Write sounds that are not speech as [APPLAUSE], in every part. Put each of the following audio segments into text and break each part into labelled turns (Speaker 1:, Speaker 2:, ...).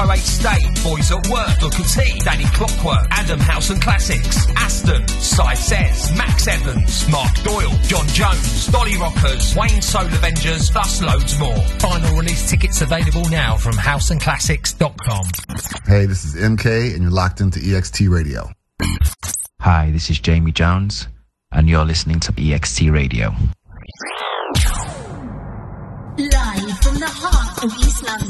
Speaker 1: Moto 8 State, Boys at Work, Booker T, Danny Clockwork, Adam House and Classics, Aston, Cy Says, Max Evans, Mark Doyle, John Jones, Dolly Rockers, Wayne Soul Avengers, plus loads more. Final release tickets available now from houseandclassics.com.
Speaker 2: Hey, this is MK, and you're locked into EXT Radio.
Speaker 3: Hi, this is Jamie Jones, and you're listening to EXT Radio.
Speaker 4: Live from the heart of East London,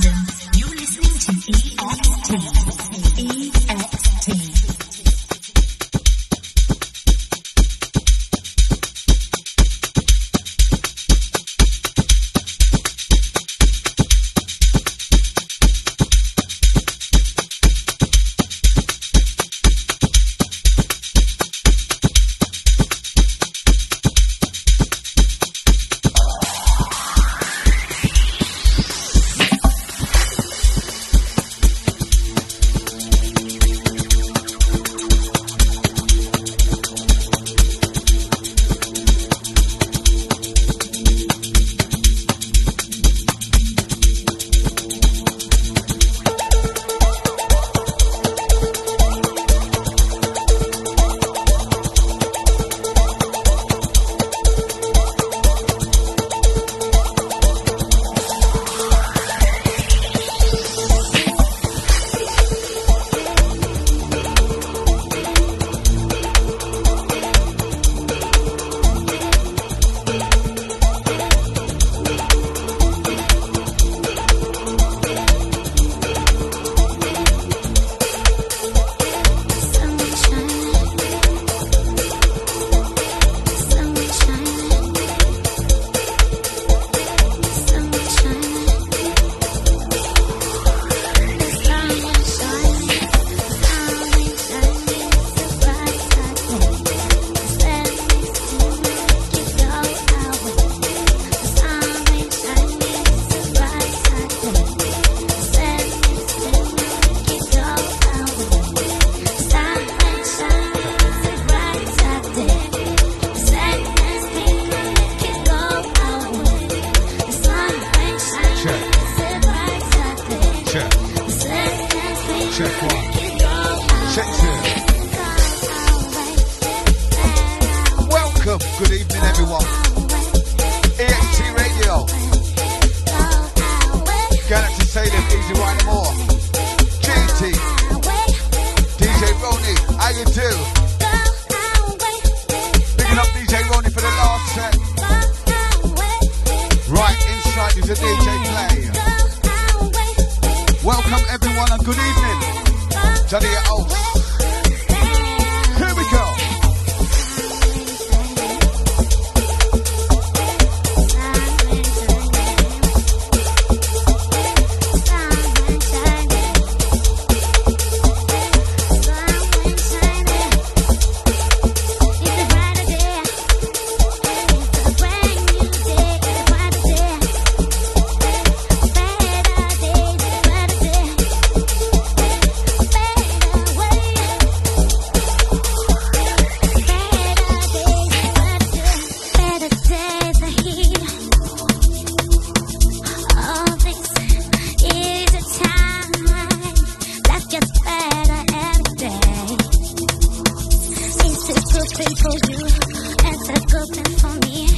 Speaker 5: For
Speaker 6: you, it's a good thing for me.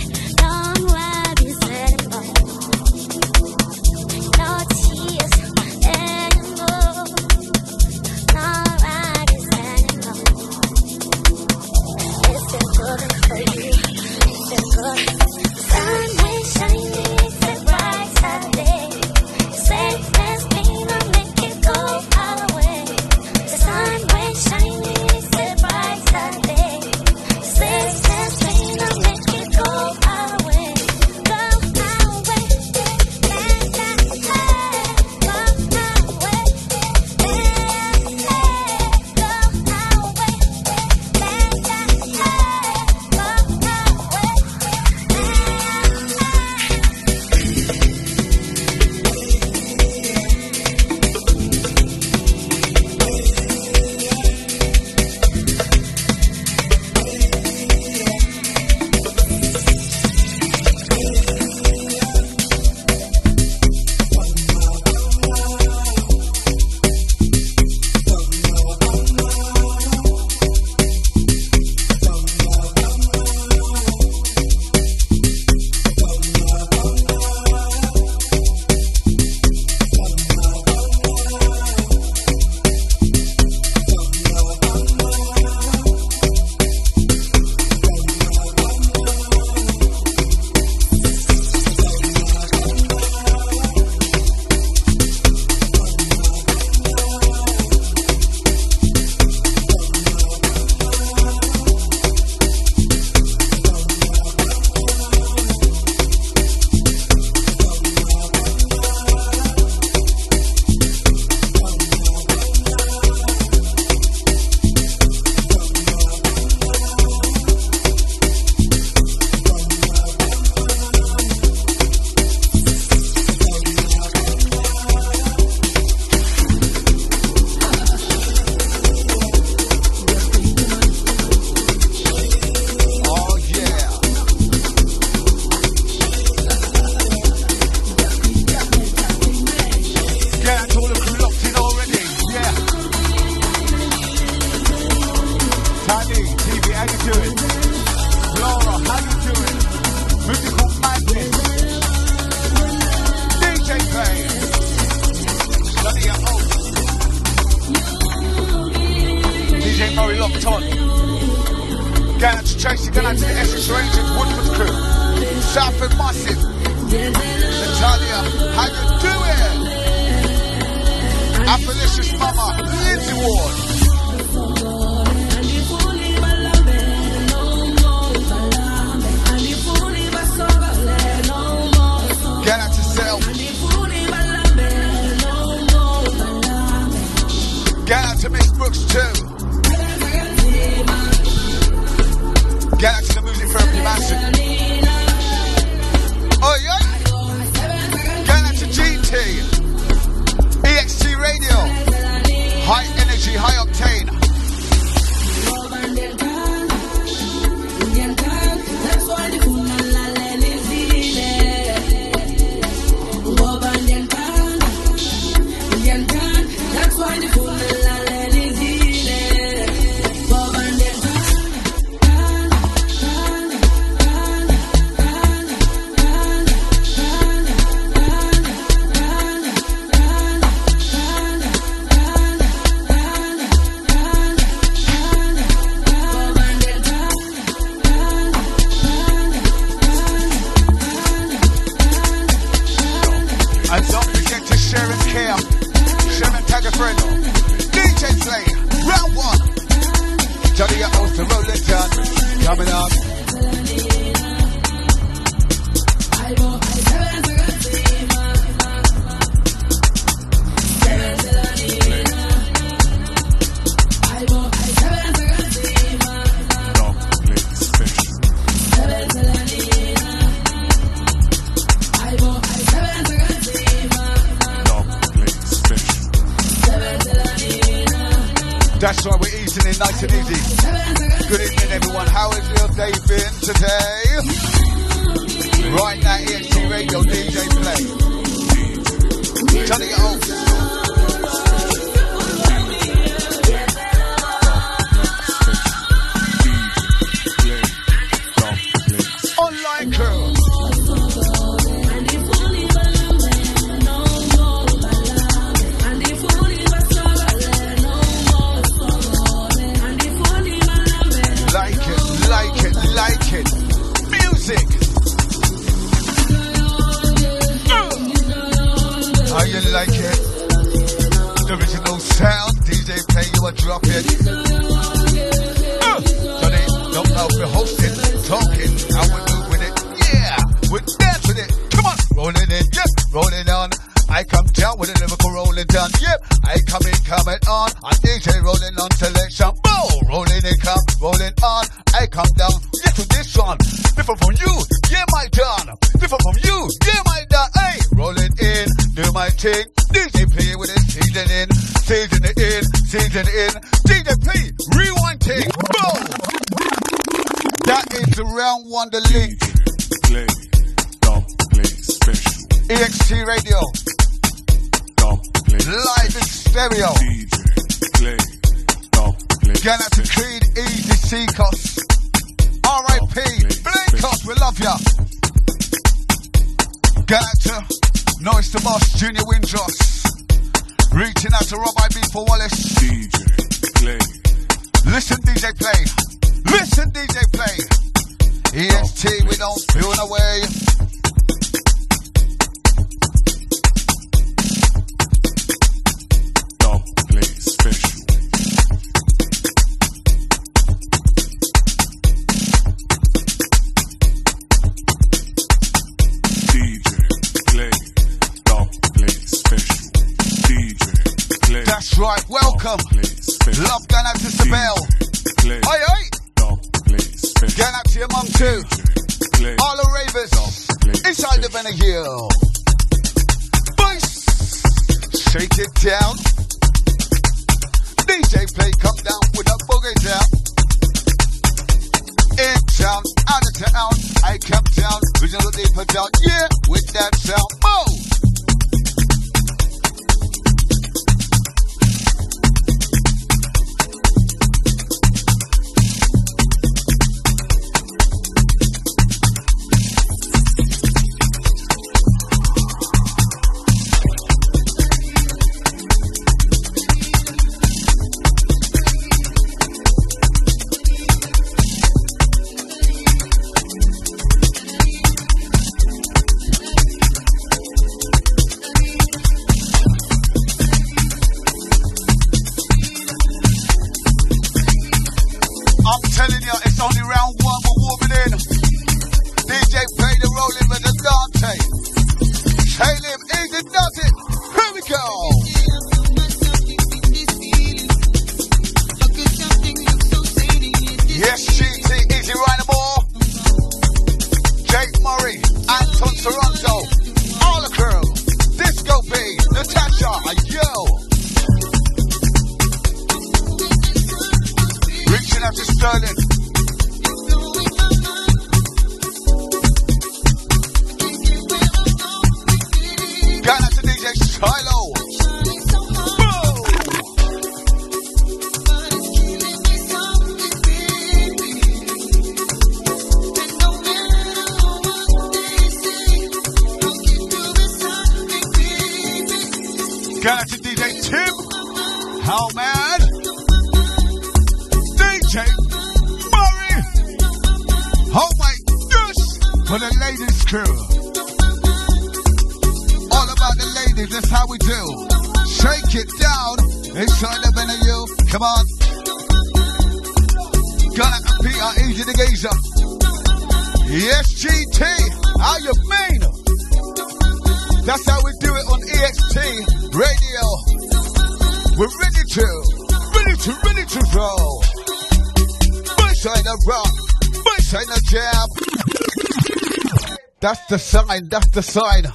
Speaker 6: The
Speaker 5: sign, that's the sign.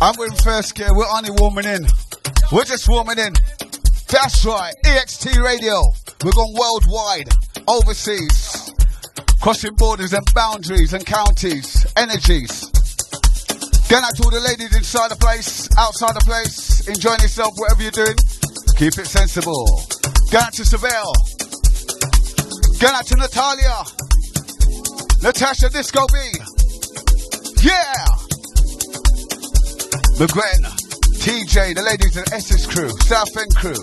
Speaker 5: I'm in first gear, we're only warming in. We're just warming in. That's right, EXT Radio. We're going worldwide, overseas, crossing borders and boundaries and counties, energies. Going out to all the ladies inside the place, outside the place, enjoying yourself, whatever you're doing. Keep it sensible. Going out to Seville. Going out to Natalia. Natasha Disco B. The Gwen, TJ, the ladies of Essex crew, South End crew,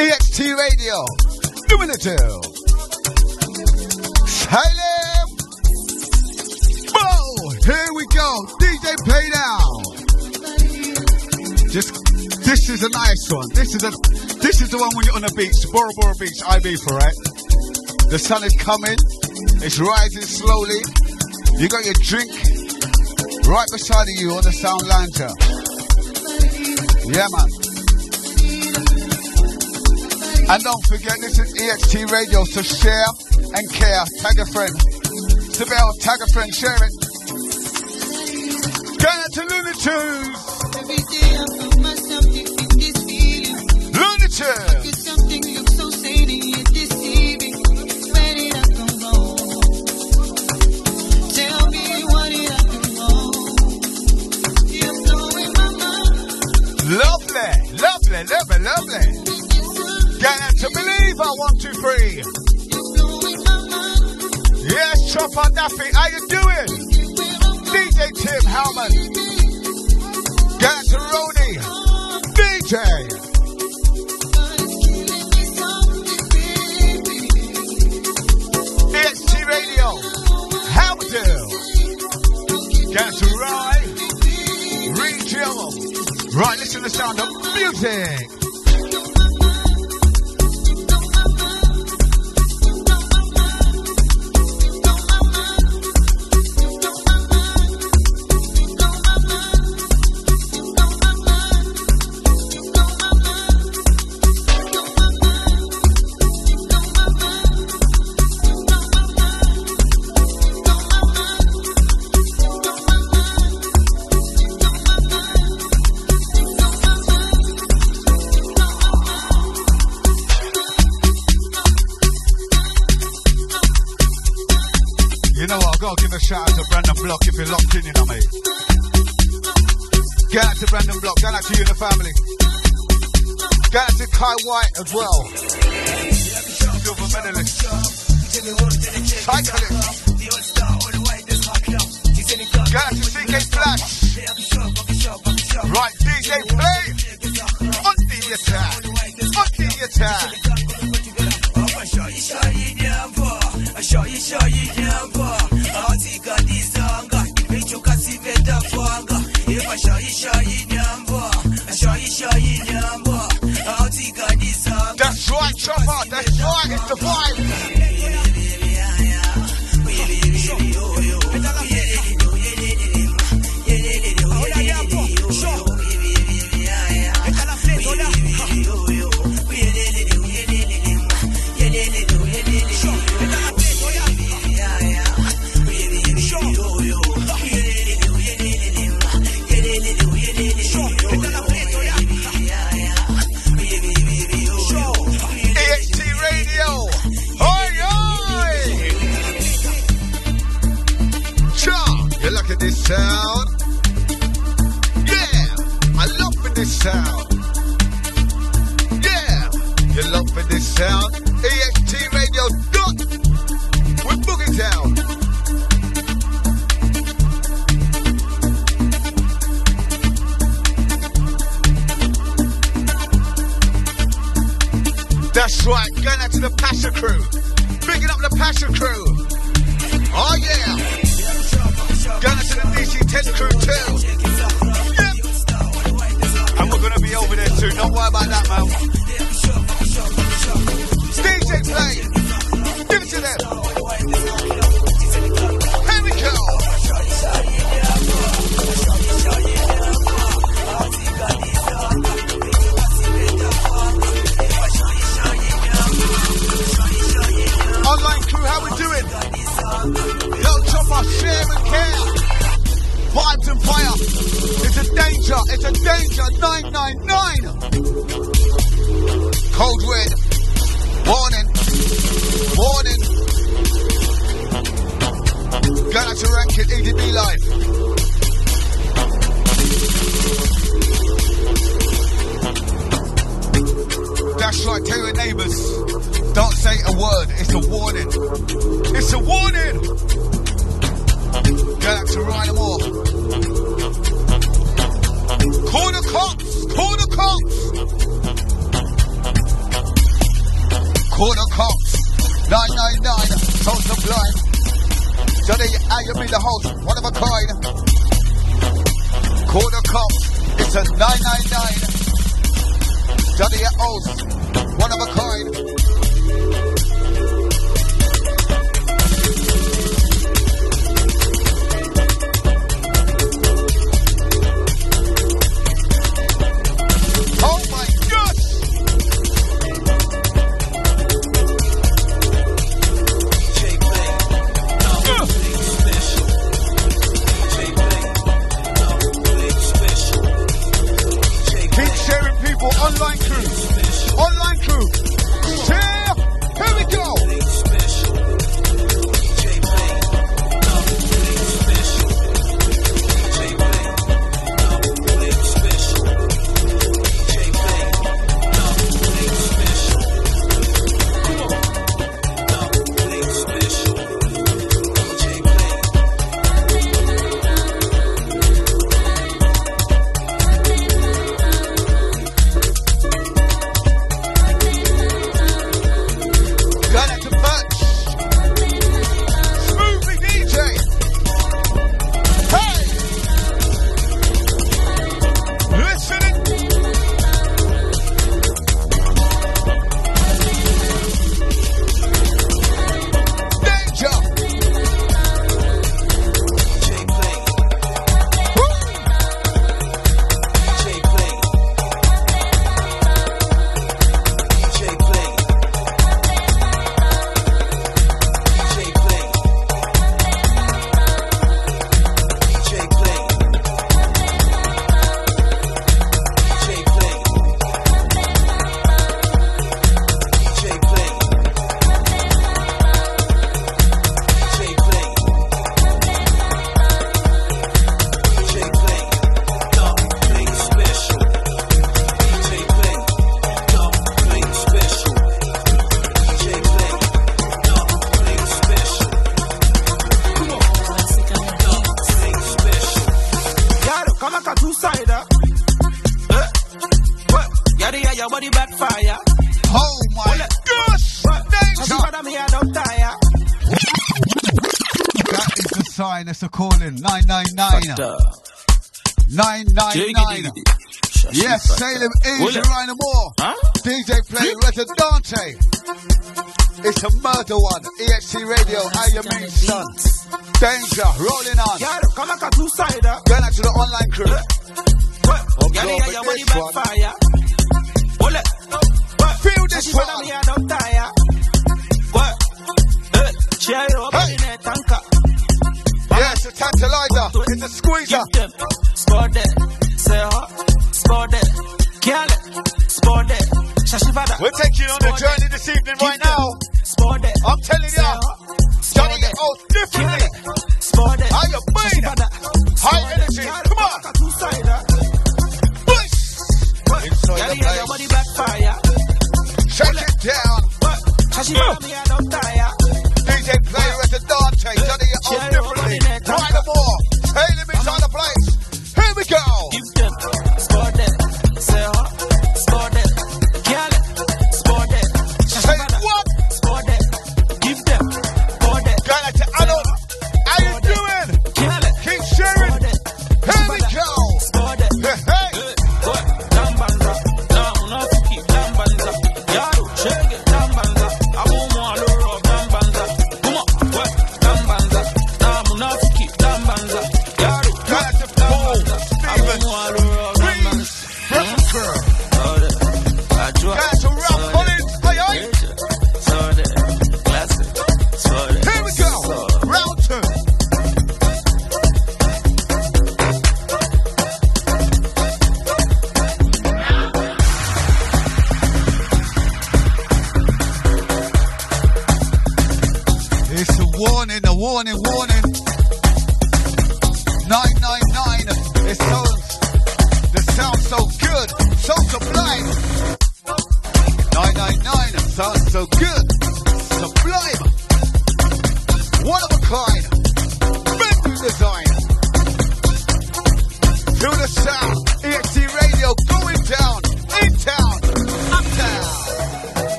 Speaker 5: EXT Radio, doing it too. Salem! Whoa! Here we go. DJ play now. Just this is a nice one. This is a this is the one when you're on the beach, Bora Bora Beach, IB for right. The sun is coming. It's rising slowly. You got your drink right beside you on the sound lounger. Yeah, man. And don't forget, this is EXT Radio, so share and care. Tag a friend. Sibel, tag a friend, share it. Going out to Looney Tunes.
Speaker 7: Every day
Speaker 5: one, two, three. Yes, Chopper Daffy, how you doing? DJ Tim Howman. Out. DJ. EXT Radio. How do? Rye. Regional. Right, listen to the sound of music. If you're locked in, you know me. Get out to Brandon Block. Get out to you and the family. Get out to Kye Whyte as well. Silver medalist. Cyclist. Get out to CK Flash.
Speaker 8: another one. EXT Radio, I am son. Danger, rolling on.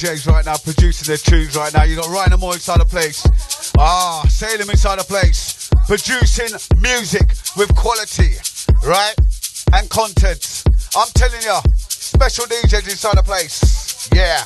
Speaker 5: DJs right now producing their tunes right now. You got Ryan Moore inside the place. Ah, Salem inside the place. Producing music with quality, right? And content. I'm telling you, special DJs inside the place. Yeah.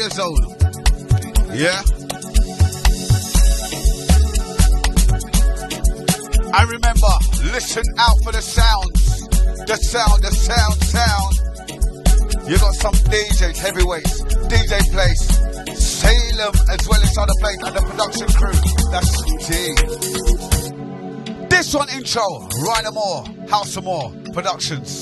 Speaker 5: years old. Yeah.
Speaker 9: I
Speaker 5: remember, listen out for the sounds. The sound, the sound, sound. You got some DJs, heavyweights, DJ place, Salem, as well as other place, and the production crew. That's G. This one intro, Ryan Moore, House of Moore Productions.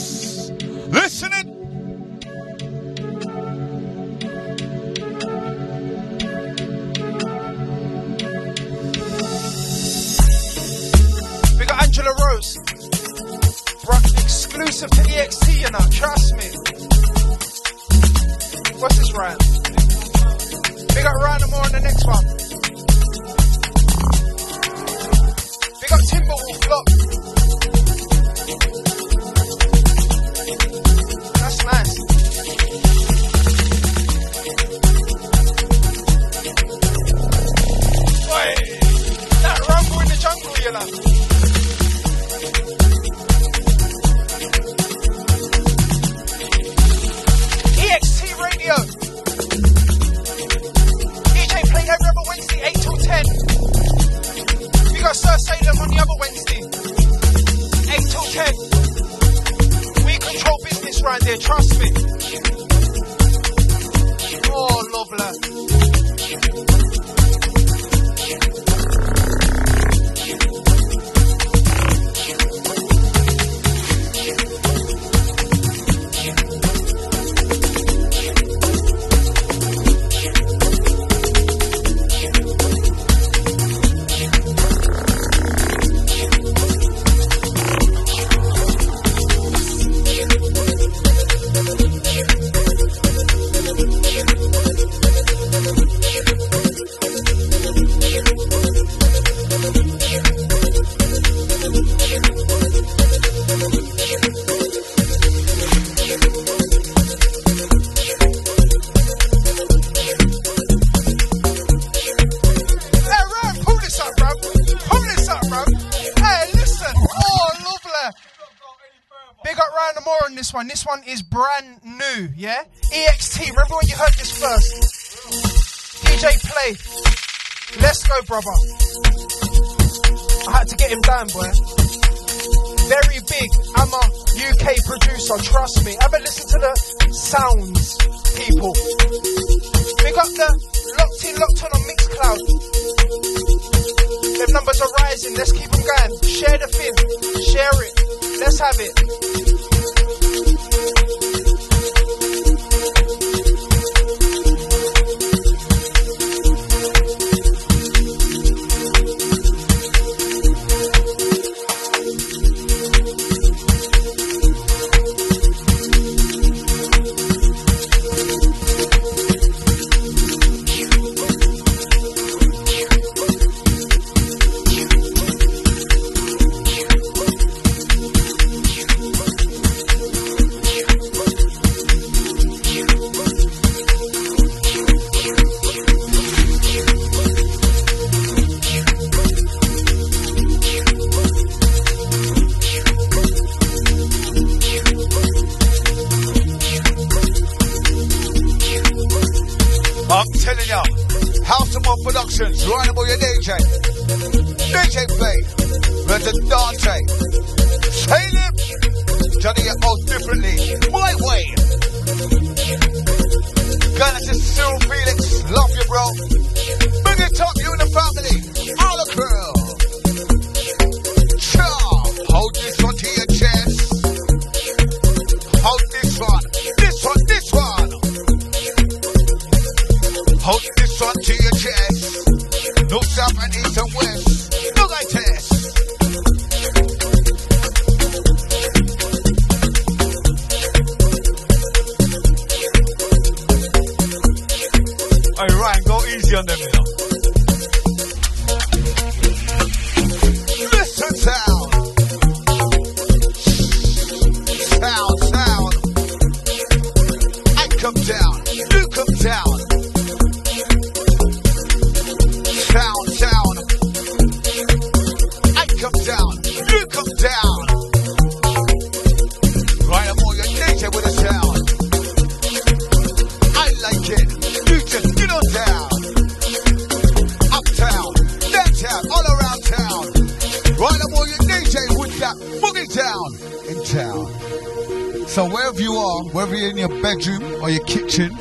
Speaker 5: So wherever you are, whether you're in your bedroom or your kitchen,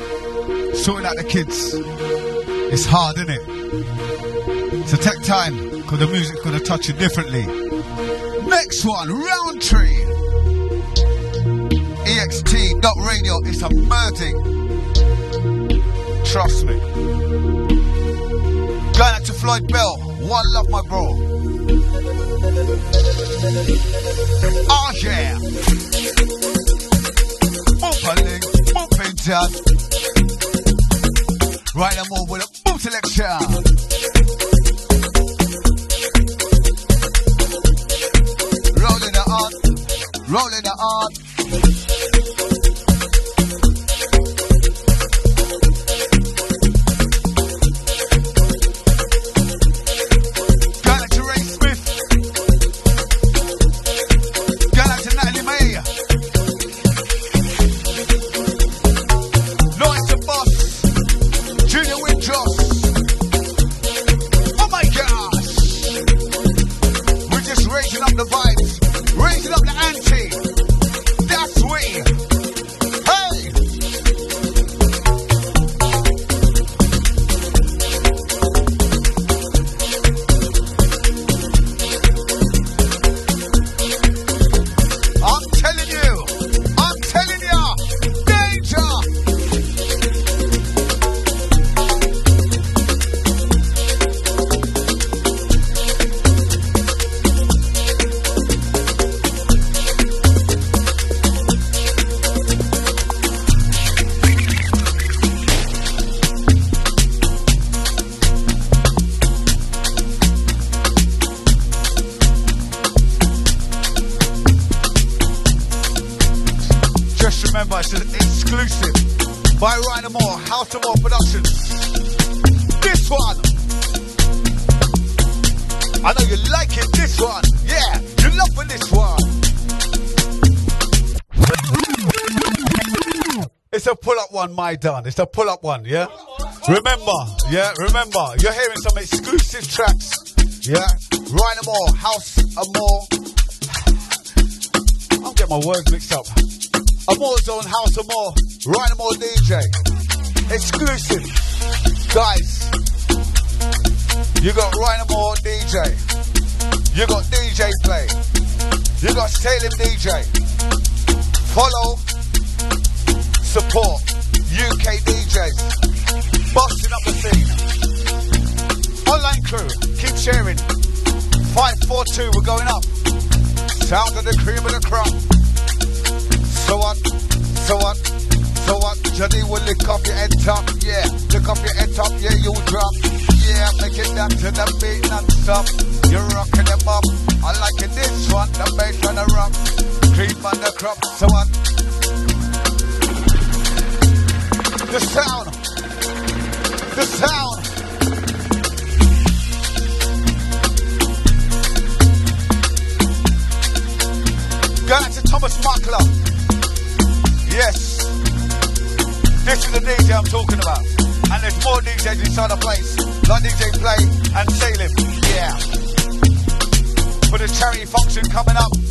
Speaker 5: sorting out the kids, it's hard, isn't it? So take time, because the music's going to touch you differently. Next one, round tree. EXT dot radio is a. Trust me. Going out to Floyd Bell. One love, my bro. Oh yeah. Down. Right, I'm over with a boom selection. Rolling it on, rolling it on. One, my done. It's a pull up one, yeah? Remember, yeah, remember, you're hearing some exclusive tracks. Yeah, Ryan Moore, House of Moore. I'm getting my words mixed up. Amore Zone, House of Moore, Ryan Moore DJ. Exclusive. Guys, you got Ryan Moore DJ. You got DJ Play. You got Salem DJ. Follow, support 542, we're going up. Sound of the cream of the crop. So what? So what? So what? Johnny will lick off your head top, yeah. Lick off your head top, yeah, you drop. Yeah, make it down to the beat non-stop. You're rocking them up. I like it this one, the bass on the rock. Creep on the crop, so what? The sound. The sound. Talking about. And there's more DJs inside the place. Like DJ Play and Salem. Yeah. For the charity function coming up.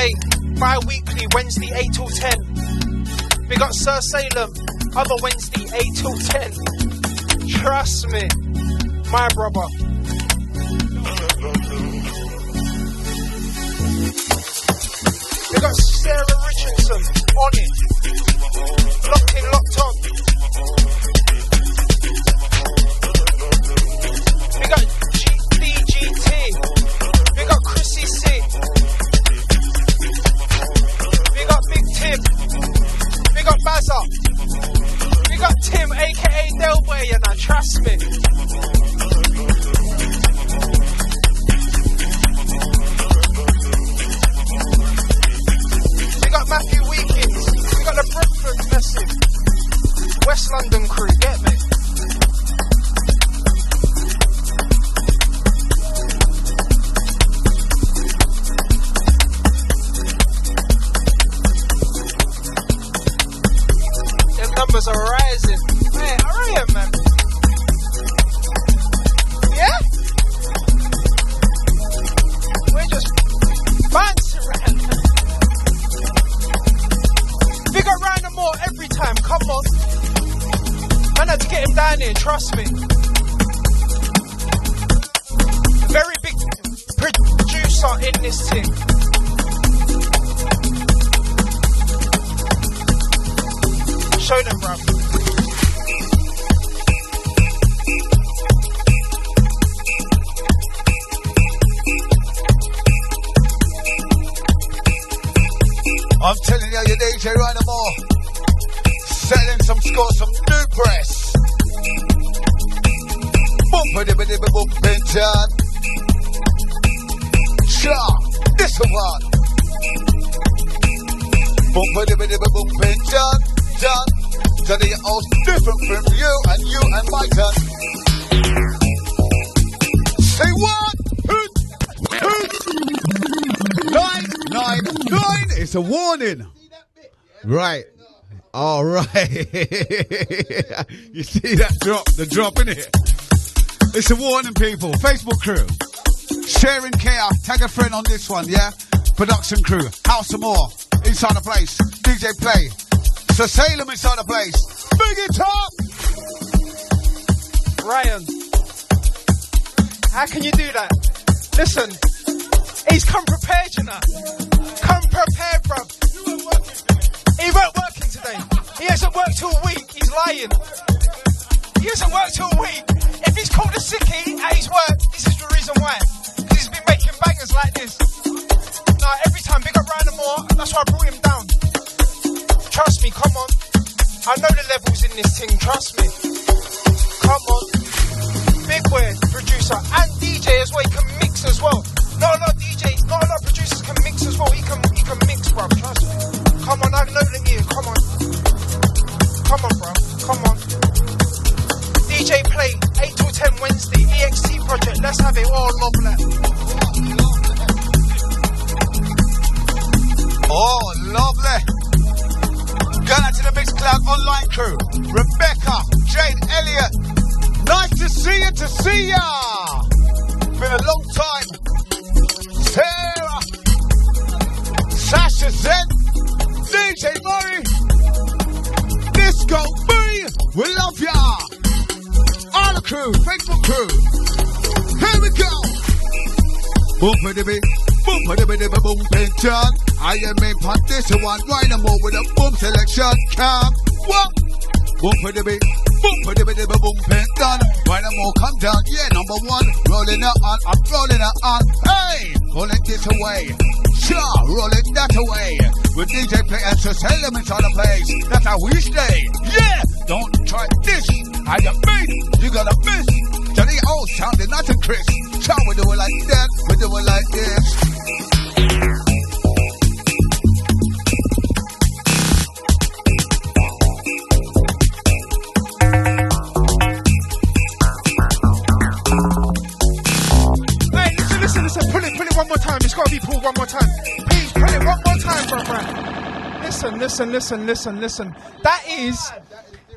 Speaker 9: Play, bi weekly, Wednesday 8 till 10. We got Sir Salem, other Wednesday 8 till 10. Trust me, my brother. We got Sarah Richardson on it. Locked in, locked on. [LAUGHS]
Speaker 5: you
Speaker 10: see that drop, the drop in it. It's a warning, people. Facebook crew. Sharing chaos. Tag a friend on this one, yeah? Production crew. House of Moore. Inside the place. DJ Play. So Salem inside the place. Big it up.
Speaker 9: Ryan, how can you do that? Listen, he's come prepared, you know. DJ
Speaker 5: Murray, Disco B. We love ya. All the crew, Facebook crew. Here we go. Boom, baby. Boom, baby, baby, boom, big John. I am in this one, right more with a boom selection. Come, what? Boom, baby, baby. Boom, baby, baby, boom, big done. Right no more, come down. Yeah, number one. Rolling it on, I'm rolling it on. Hey, rolling this away. Sure, rolling that away. With DJ Play Sir Elements on the place. That's how we stay. Yeah, don't try this. I got made. You gotta miss. Johnny O sounding nothing crisp. How we do it like that, we do it like this.
Speaker 9: One more time. Please, pull it one more time, bro, bro. Listen, listen, listen, listen, listen. That is.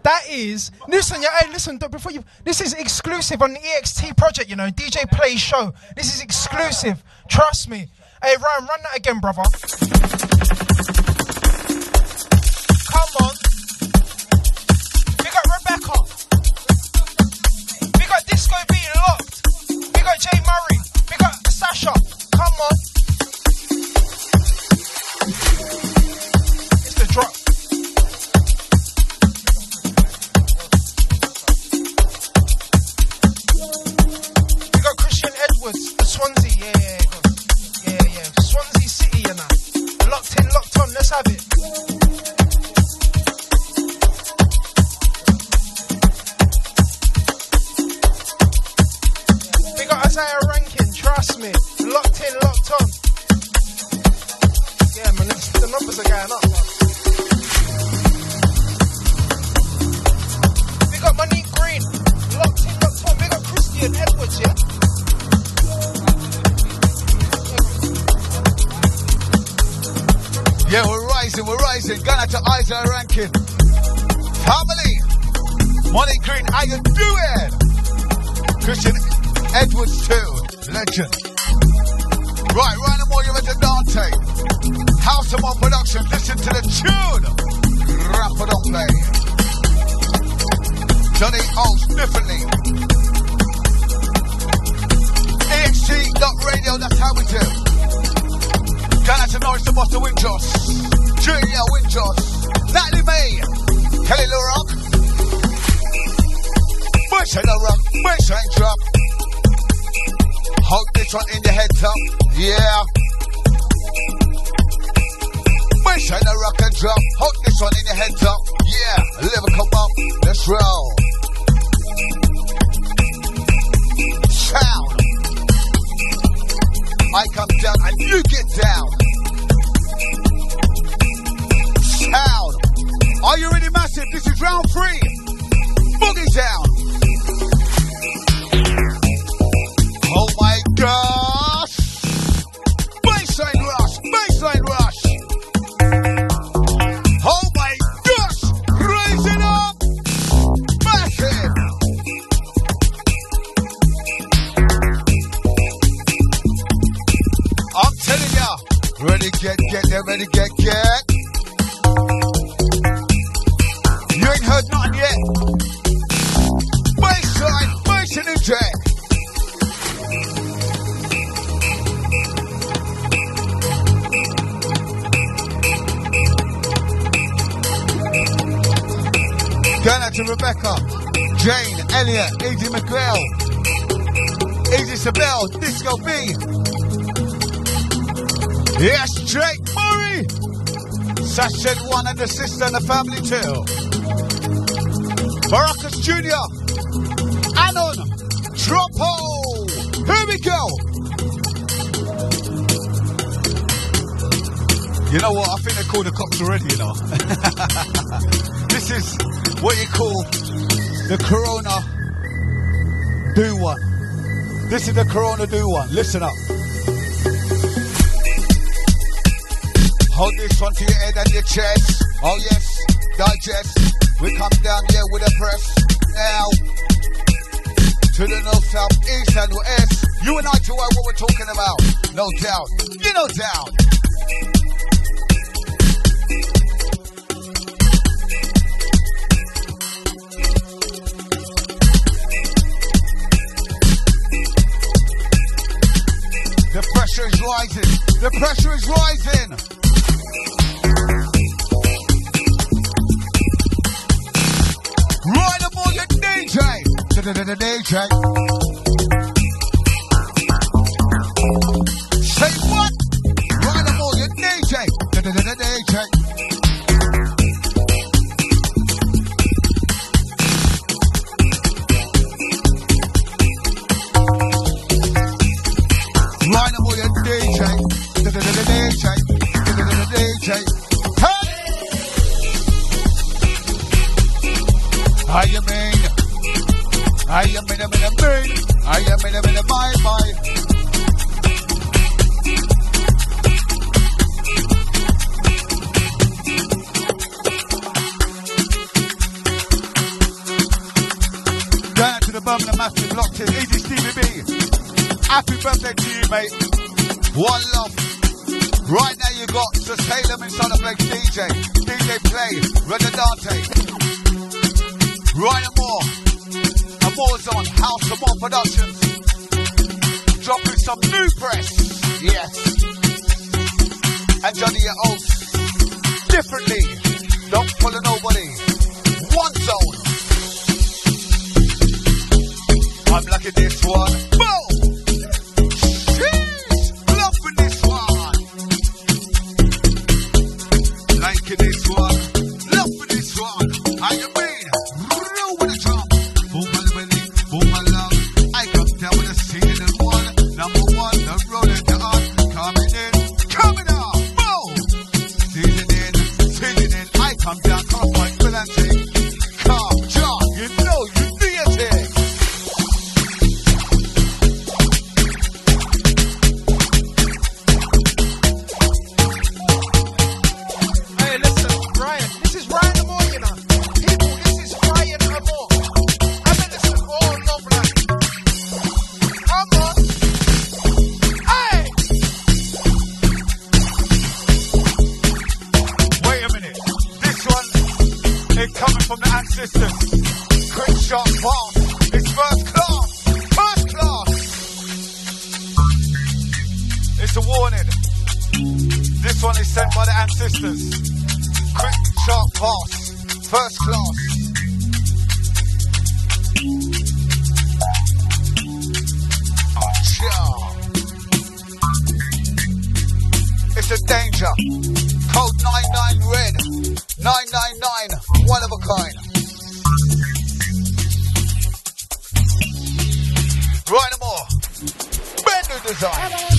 Speaker 9: That is listen, yeah. Hey, listen. Before you, this is exclusive on the EXT project. You know, DJ Play show. This is exclusive. Trust me. Hey, Ryan, run that again, brother.
Speaker 5: Oh, Disco B. Yes, Jake Murray. Sachet one and the sister and the family too. Baracus Jr. Anon. Tropo. Here we go. You know what? I think they called the cops already, you know. [LAUGHS] this is what you call the Corona do one. This is the Corona do one. Listen up. Hold this one to your head and your chest. Oh yes, digest. We come down here with a press. Now, to the north, south, east and west. You and I to what we're talking about. No doubt. You no doubt. Rising. The pressure is rising. Right up on your DJ. DJ. It's coming from the ancestors. Quick shot pass. It's first class. First class. It's a warning. This one is sent by the ancestors. Quick sharp pass. First class. It's a danger. Code 99 red. 99 one of a kind. Rhino Moore, brand new design.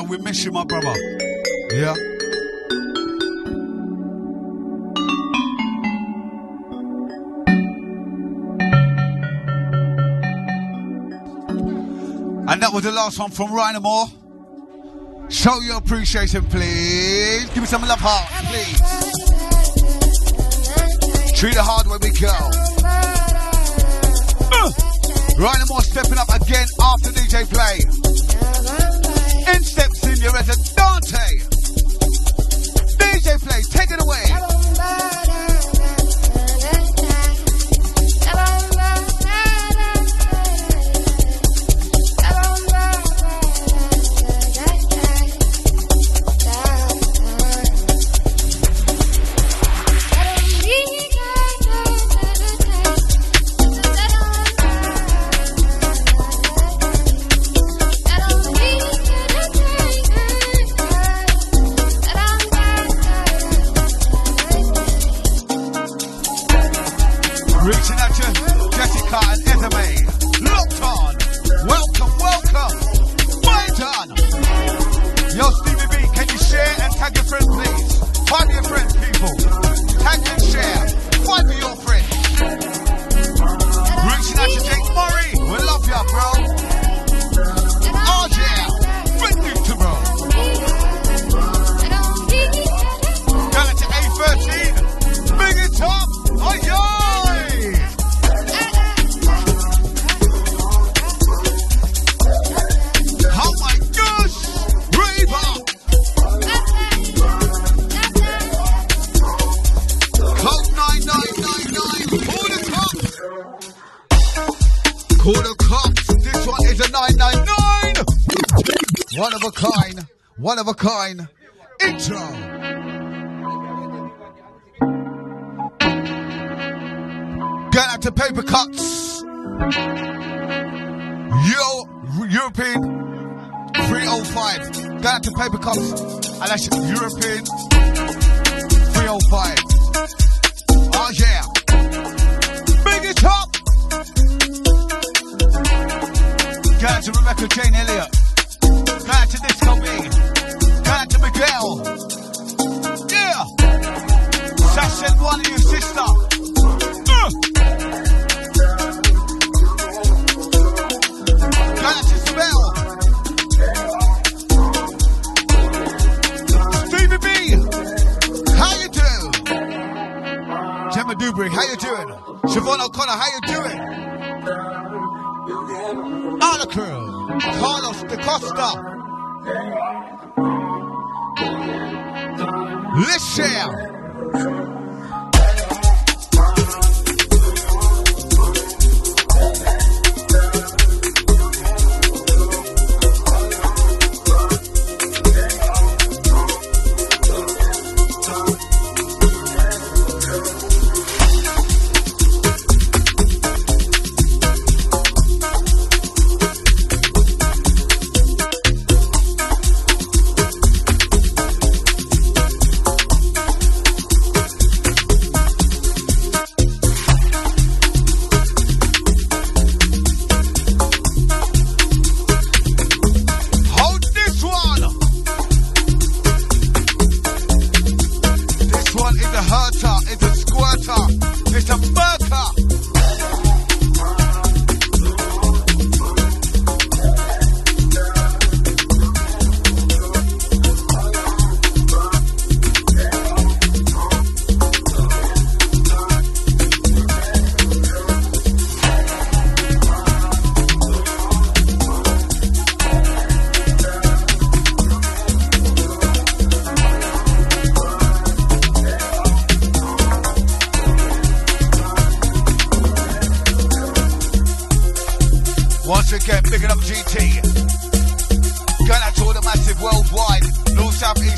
Speaker 5: Hallelujah. We miss you, my brother. Yeah. And that was the last one from Rhino Moore. Show your appreciation, please. Give me some love heart, please. Treat it hard when we go. Uh. Rhino Moore stepping up again after DJ play. paper cups and that European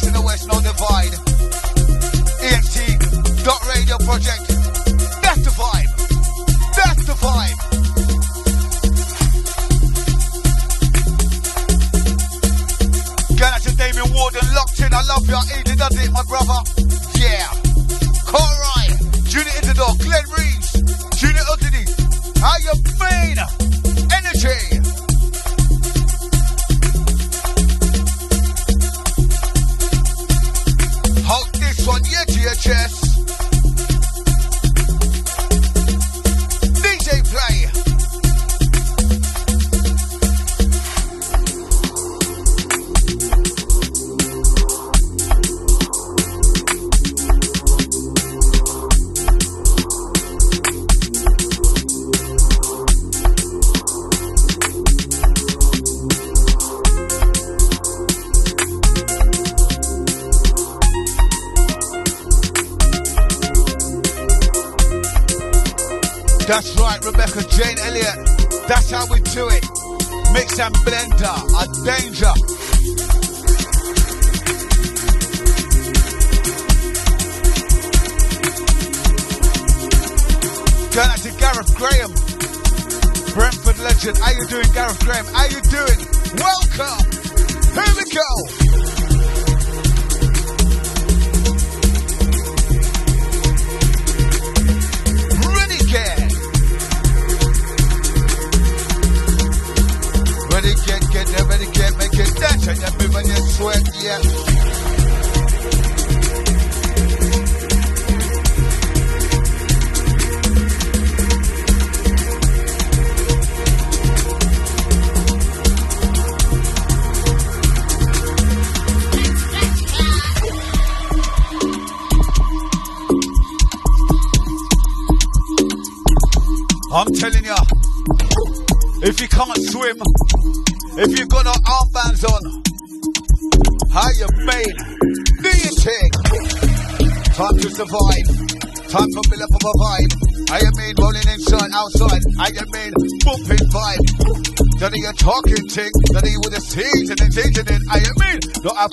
Speaker 5: east and the west, no divide. EXT dot radio project. That's the vibe. That's the vibe. Damien Warden locked in. I love you. I eated, does it, my bro?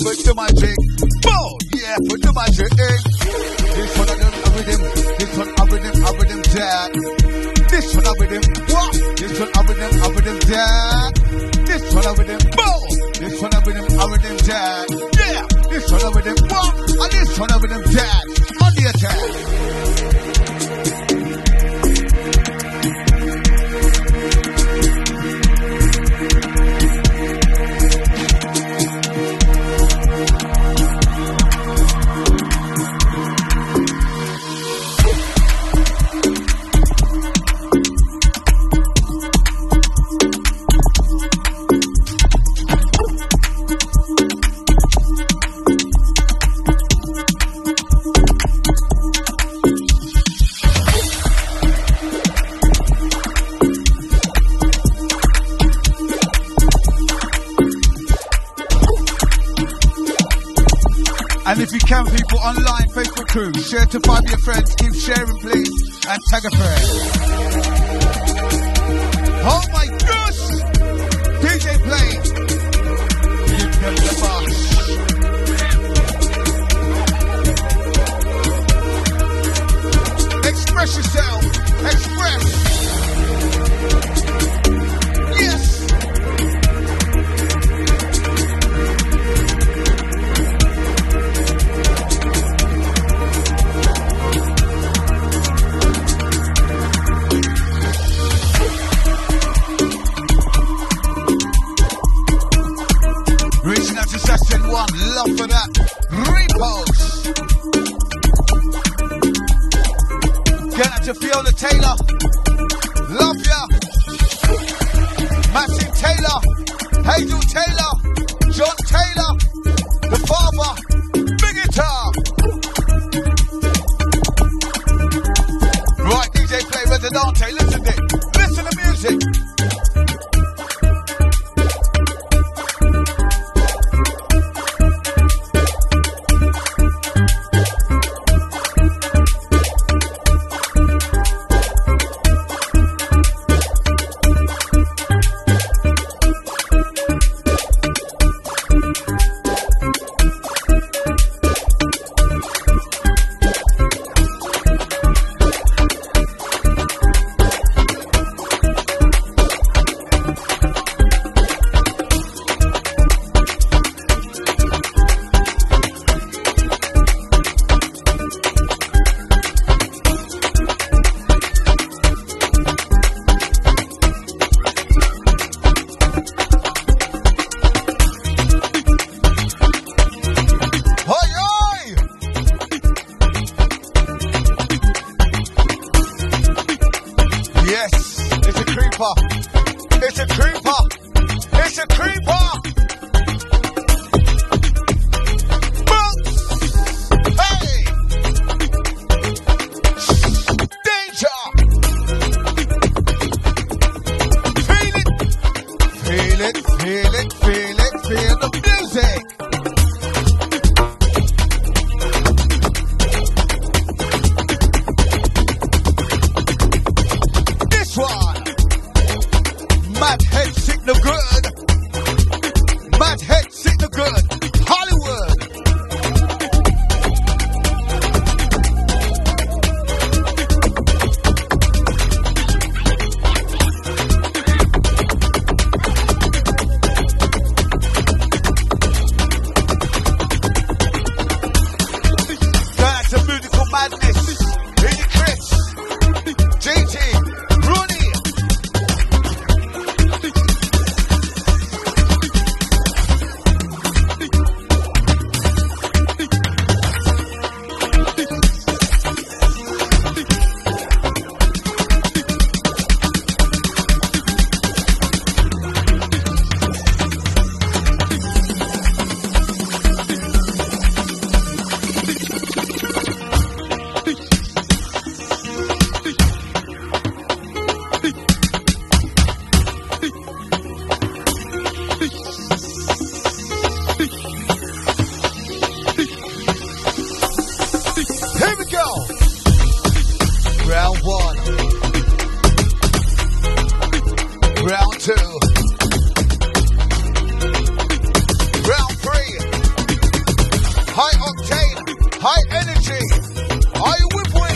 Speaker 5: I to my thing. Share to I with me?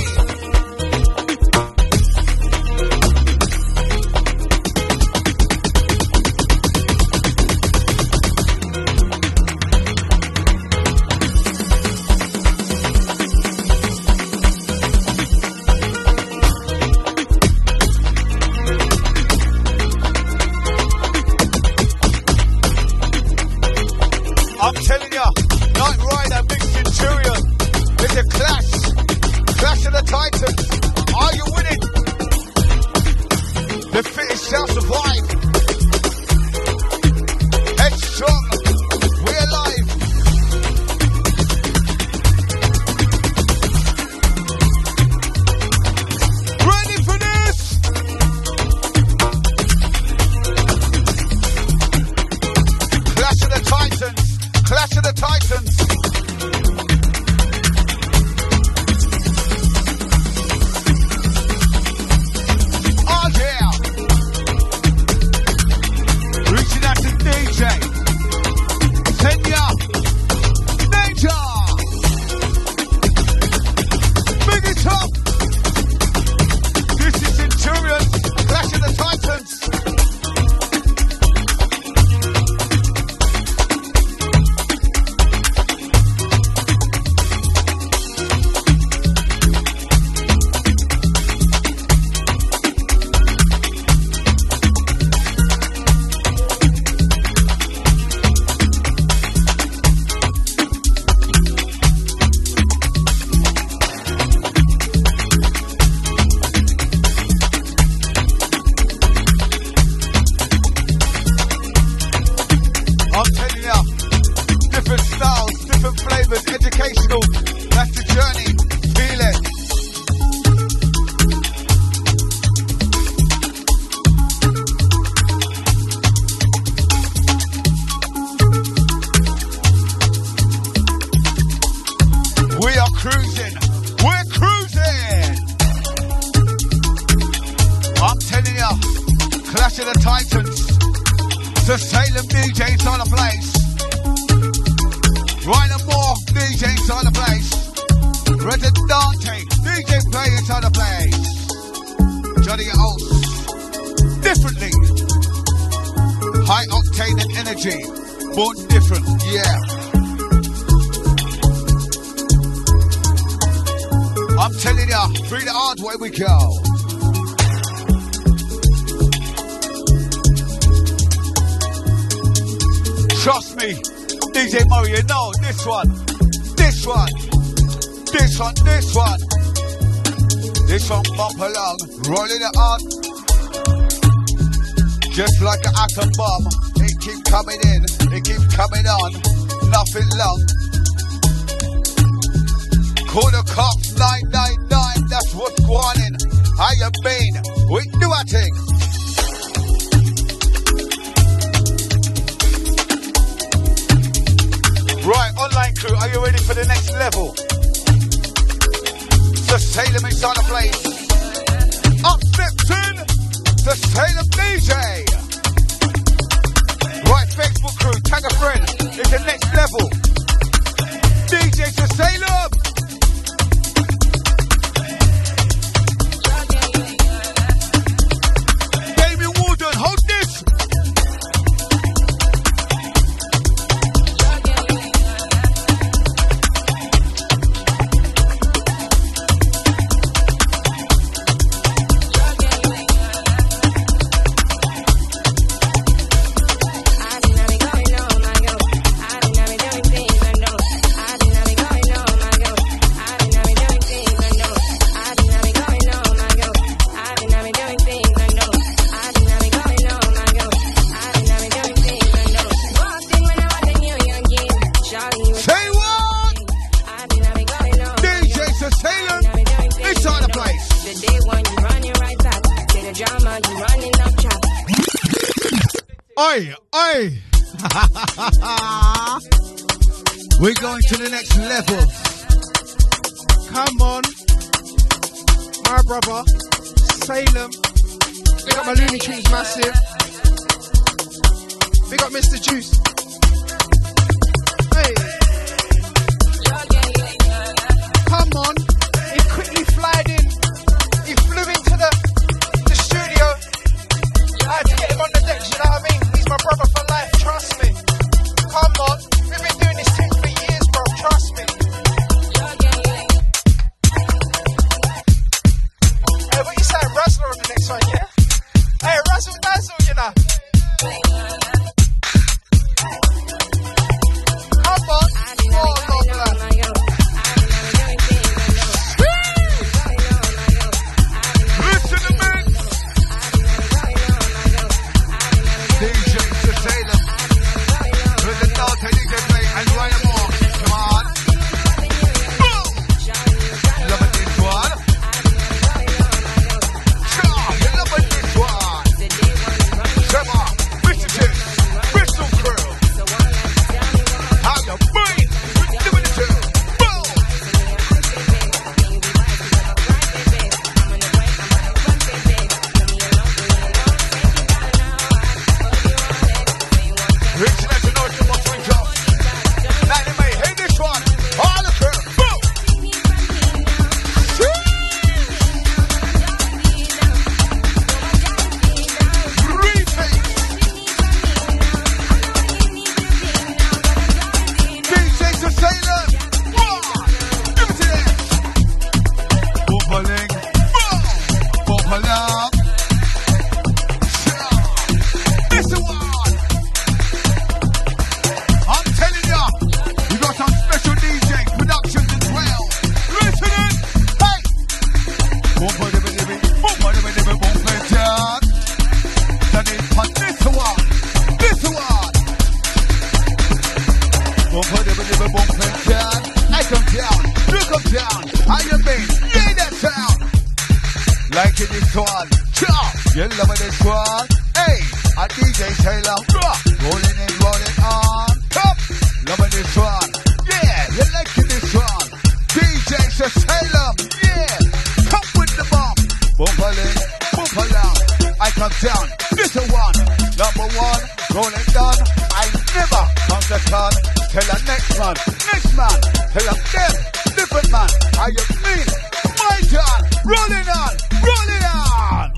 Speaker 5: Rolling on. Rolling on.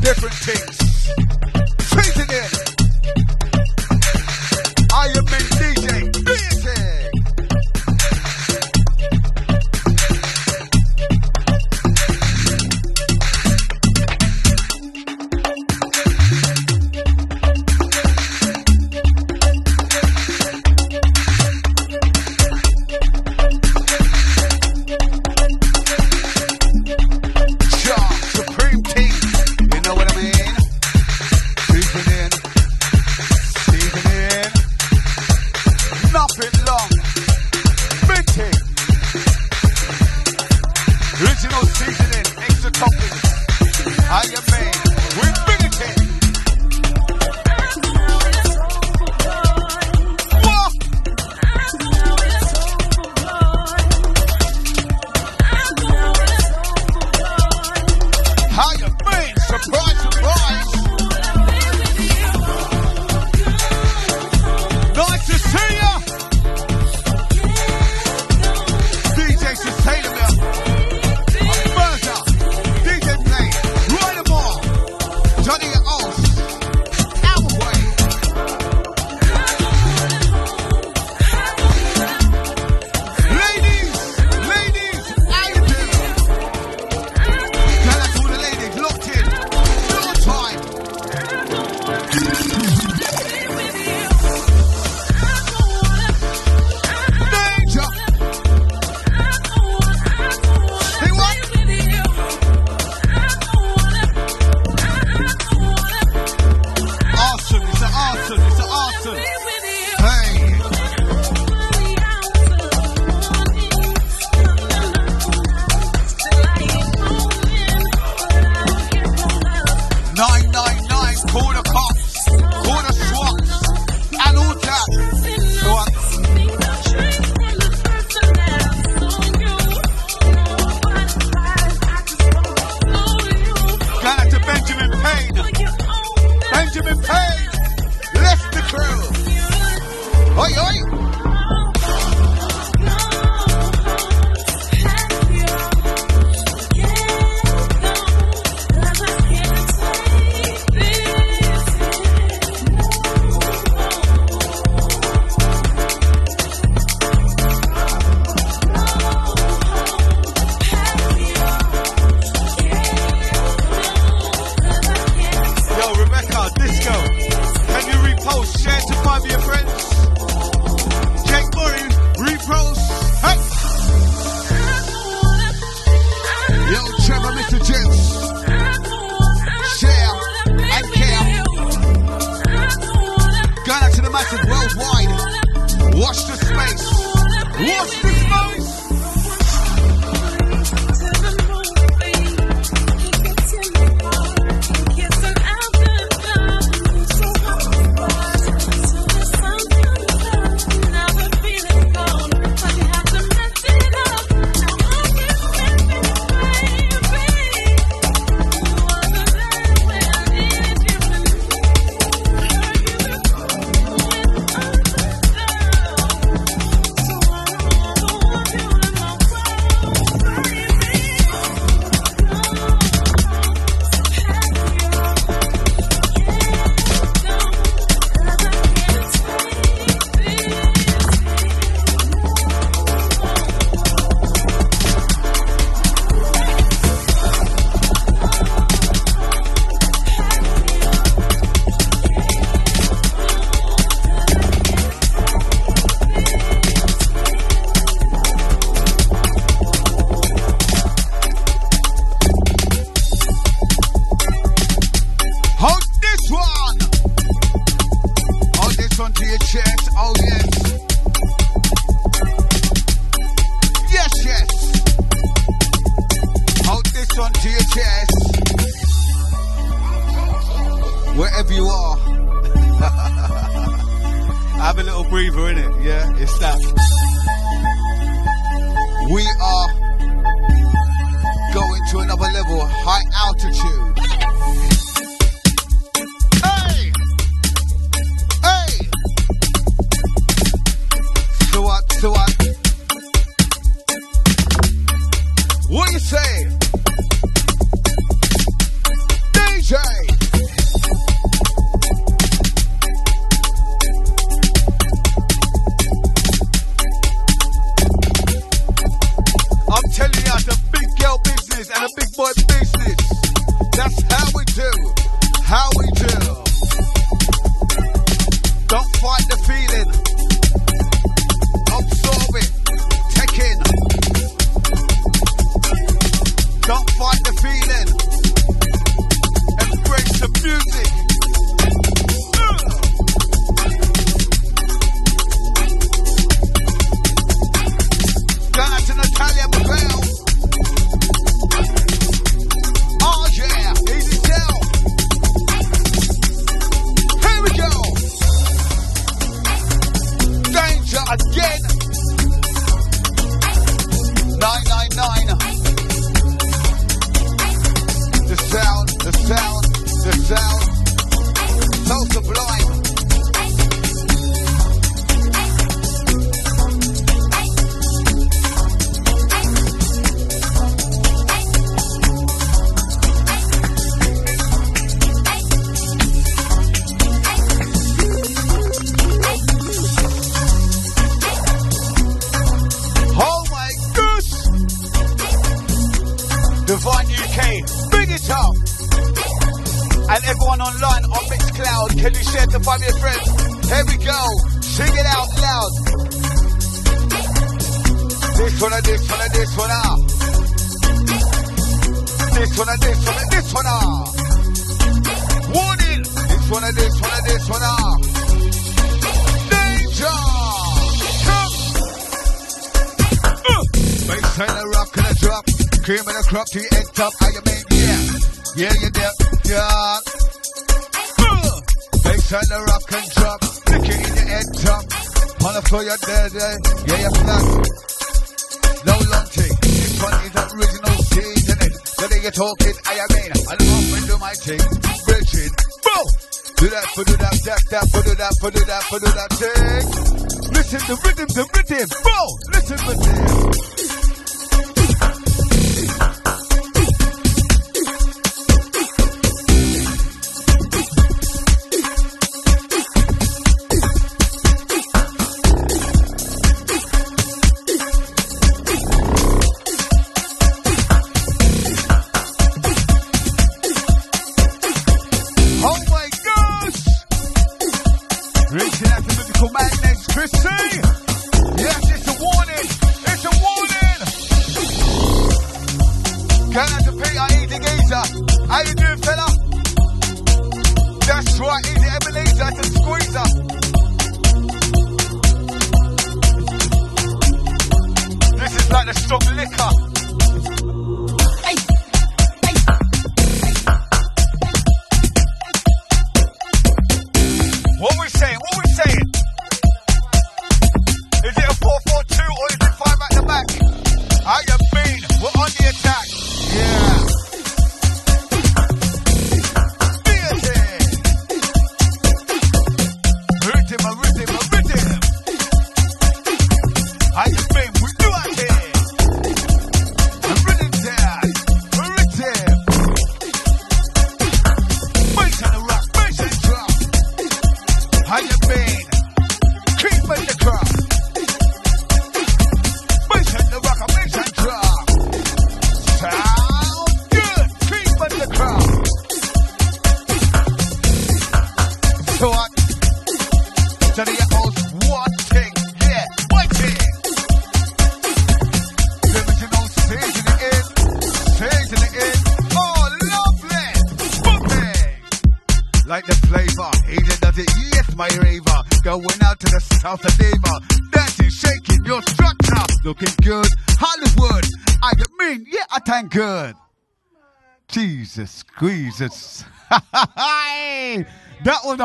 Speaker 5: Different things.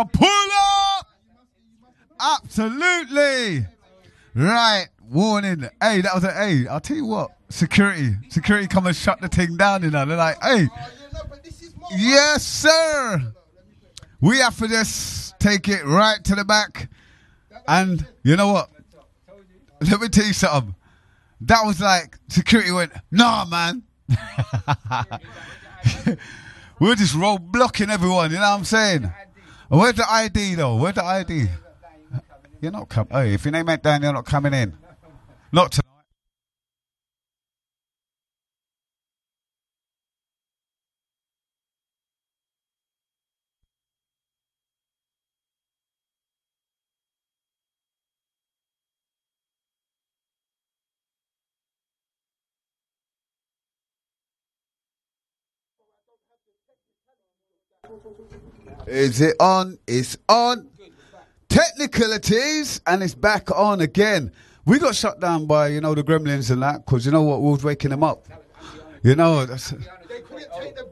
Speaker 5: A pull up. Absolutely. Right. Warning. Hey, that was A. I'll tell you what. security. Security come and shut the thing down, you know. They're like, hey, yes, sir. We have to just take it right to the back. And you know what? Let me tell you something. That was like, security went, nah, man. [LAUGHS] We're just roadblocking everyone, you know what I'm saying? Where's the ID though? Where's the ID? You're not coming. Hey, if your name ain't down, you're not coming in. Not tonight. Is it on? It's on. Technicalities, and it's back on again. We got shut down by, you know, the gremlins and that, because you know what? We was waking them up. You know, that's,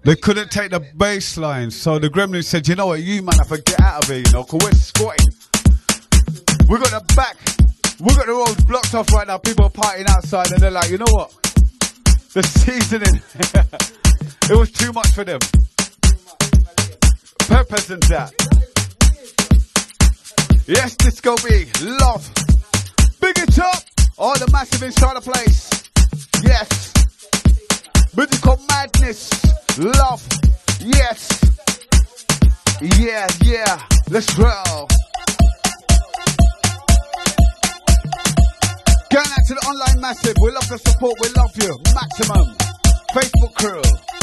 Speaker 5: they couldn't take the bass line. So the gremlins said, you know what? You man have to get out of here, you know, because we're squatting. We got the back. We got the roads blocked off right now. People are partying outside, and they're like, you know what? The seasoning. [LAUGHS] it was too much for them. Purpose and that. Yes, Disco B, love. Big it up. All the massive inside the place. Yes. Musical madness. Love. Yes. Yeah, yeah. Let's roll. Going out to the online massive. We love the support. We love you. Maximum. Facebook crew.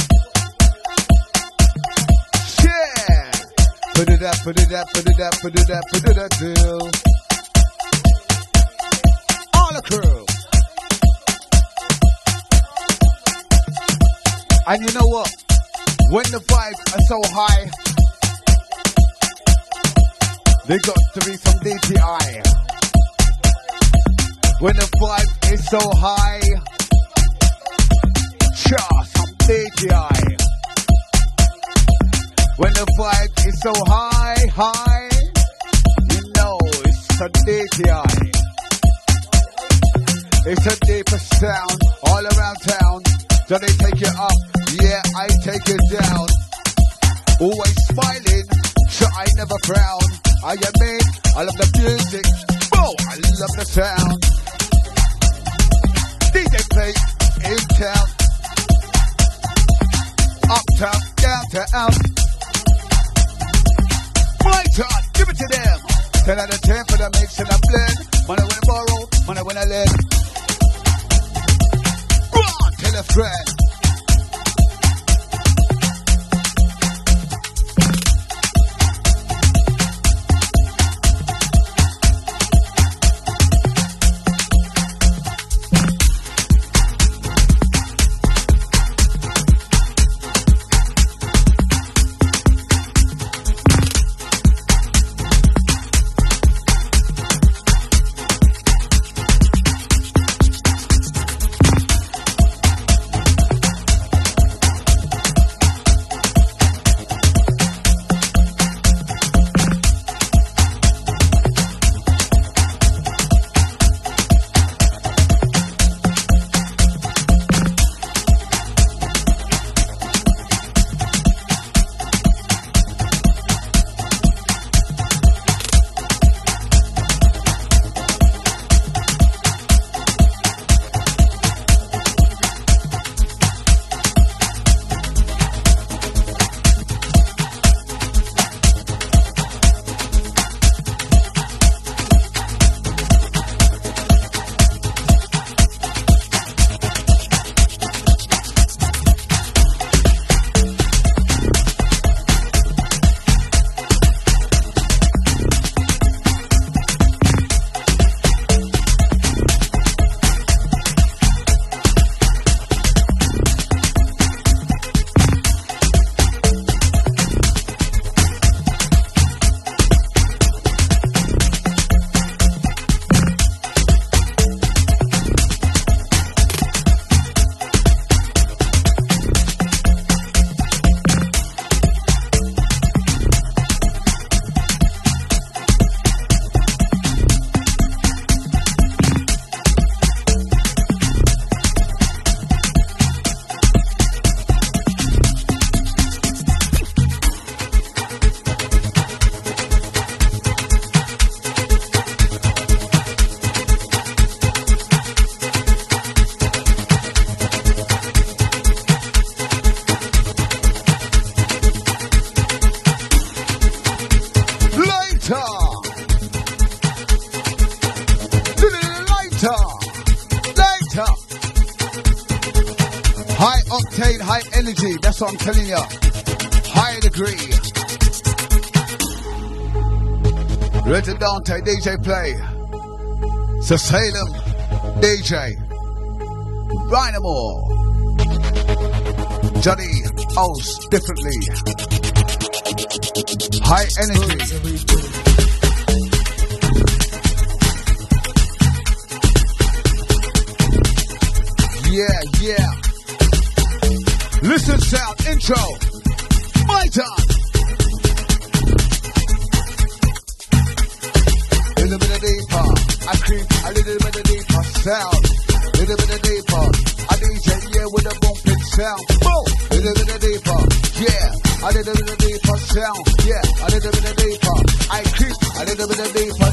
Speaker 5: Put it up, put it up, put it up, put it up, put it up, do. All the crew. And you know what? When the vibes are so high, there got to be some DTI. When the vibe is so high, sure, some DTI. When the vibe is so high, high, you know it's a DTI. It's a deeper sound all around town. So they take you up, yeah, I take you down. Always smiling, so I never frown. I am admit, I love the music, oh, I love the sound. DJ play in town, uptown, downtown. My turn, give it to them. 10 out of 10 for the mix and the blend. Money when I borrow, money when I lend. On, tell a friend.
Speaker 10: Later, later, later. High octane, high energy. That's what I'm telling you. High degree. Reddit Dante, DJ Play. So Salem, DJ. Dynamo. Johnny Ols, differently. High energy. Yeah, yeah. Listen sound intro. My time. Little bit of deeper. I creep a little bit of deeper sound. Little bit of deeper. I DJ yeah with a bumping sound. A little bit of deeper sound. Yeah. A little bit of deeper. I creep a little bit of deeper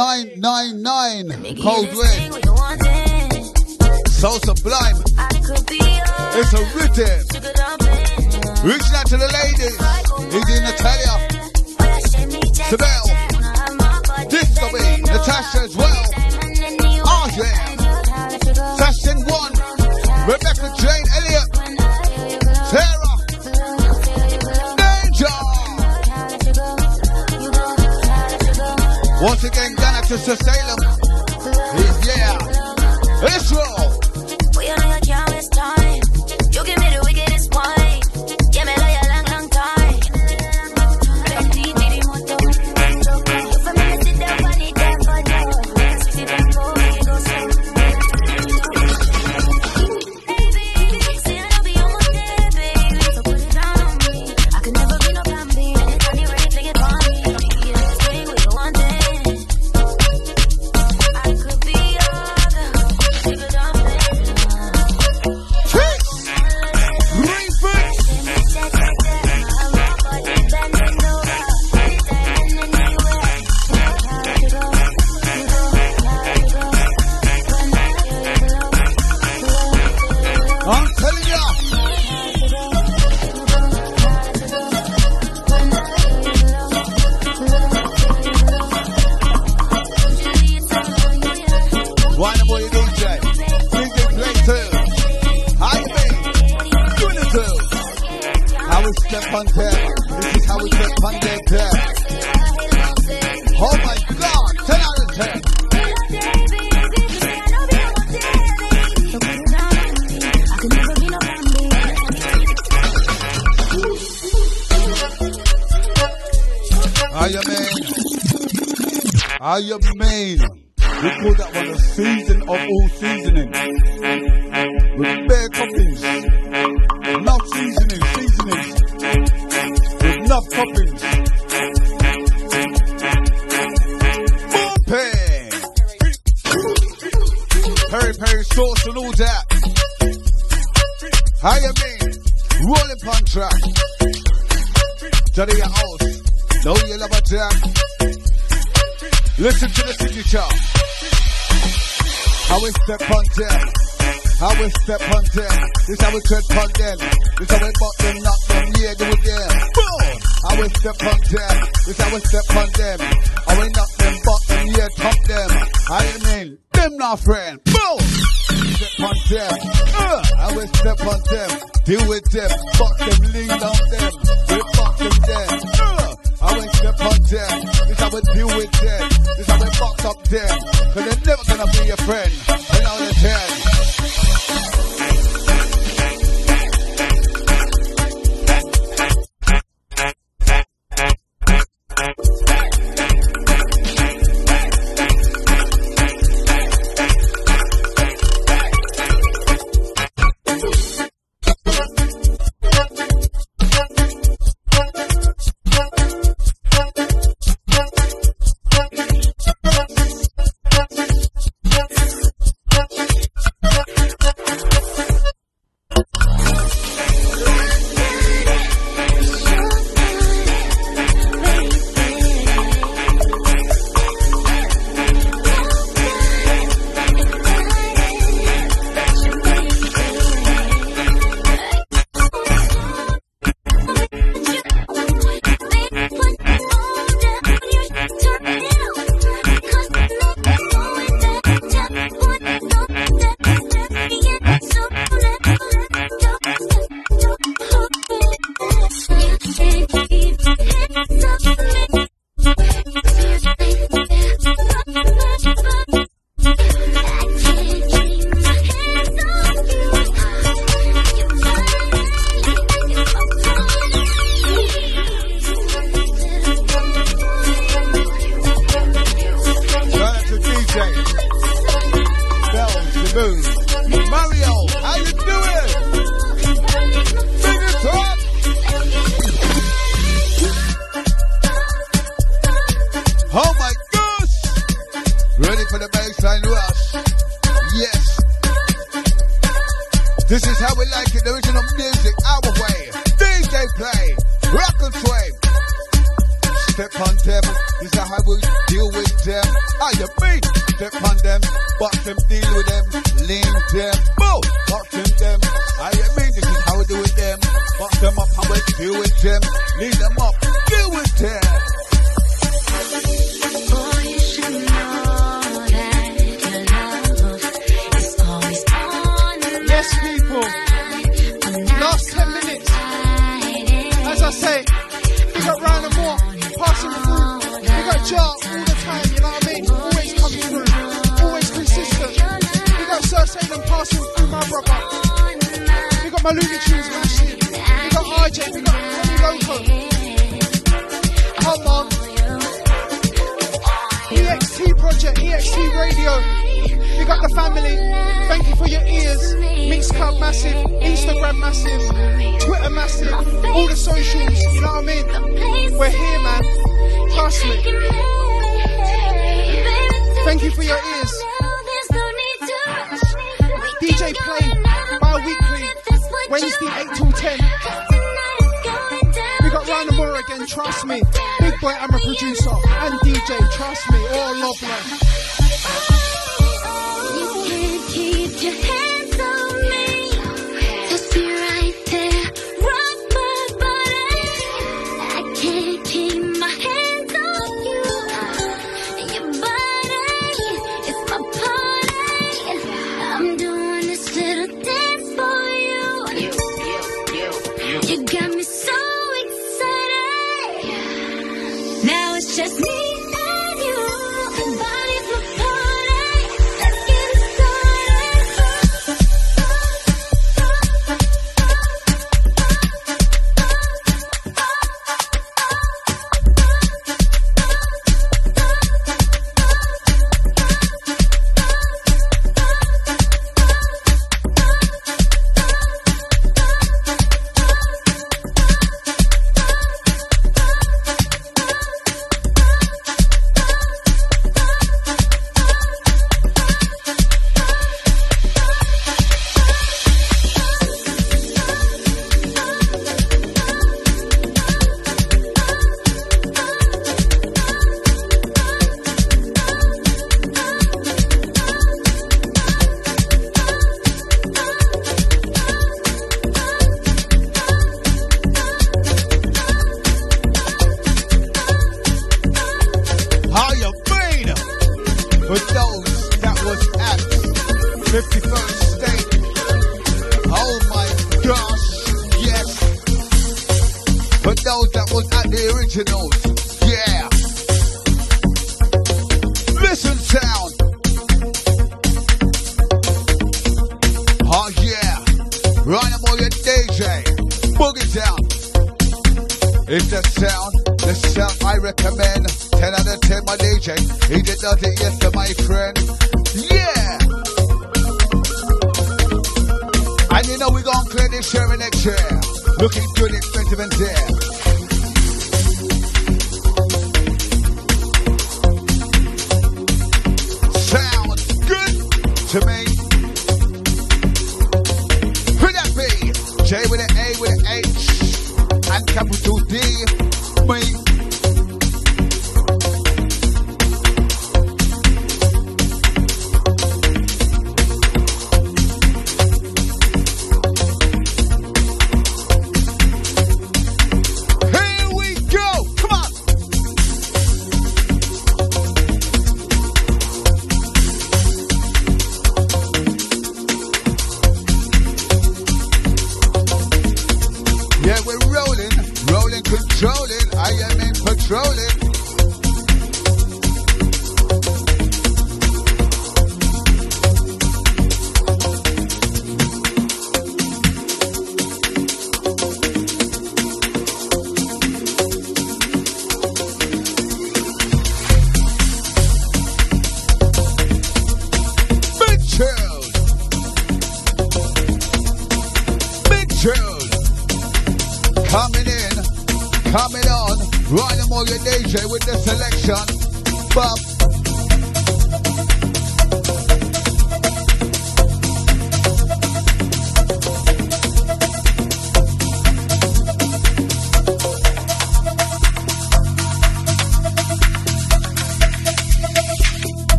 Speaker 4: 999 Cold Red. This how we
Speaker 5: tread on them. This how we buck them, knock them, yeah, do it them. Boom! I will step on them. This how we step on them. I will knock them, buck them, yeah, top them. I mean, them not friend. Boom! Step on them. Uh, I will step on them. Deal with them. fuck them, lean on them. We fuck them them. Uh, I will step on them. This how we deal with them. This how we box up them. Cause they're never gonna be your friend. And now
Speaker 4: all the time.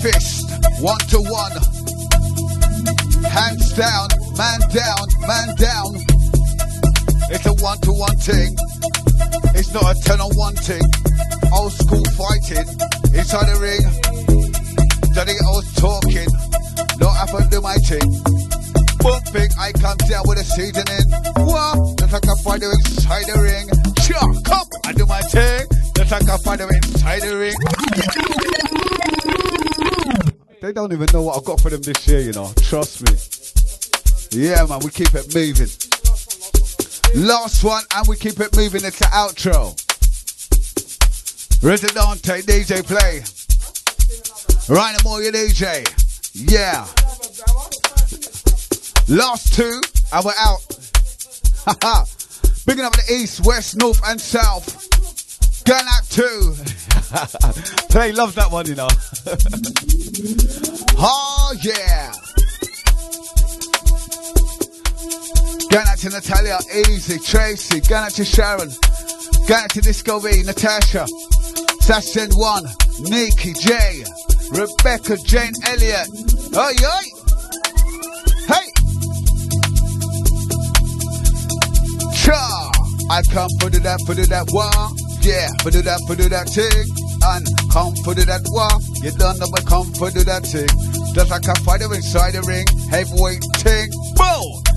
Speaker 5: Fist, one to one. Hands down, man down, man down. It's a one to one thing. It's not a 10 on one thing. Old school fighting inside the ring. Daddy, I was talking. Not happen to do my thing. Bumping, I come down with a seasoning. What? Just like a fighter inside the ring. Sure, come, I do my thing. Just like a fighter inside the ring. They don't even know what I've got for them this year, you know. Trust me. Yeah, man, we keep it moving. Last one, and we keep it moving. It's the outro. Residente DJ play. Ryan Moore, DJ. Yeah. Last two, and we're out. [LAUGHS] Bigging up the east, west, north, and south. Going out two. [LAUGHS] Play loves that one, you know. [LAUGHS] oh yeah. Going out to Natalia, Easy, Tracy. Going out to Sharon. Going out to Disco B, Natasha. Sasson One, Nikki, J, Rebecca, Jane, Elliott. Oi, oi. Hey. Cha. I come for that, for that one. Yeah, for do that, for do that thing. And come for do that one. You don't know but come for do that thing. Just like a fighter inside the ring. Heavyweight thing. Boom.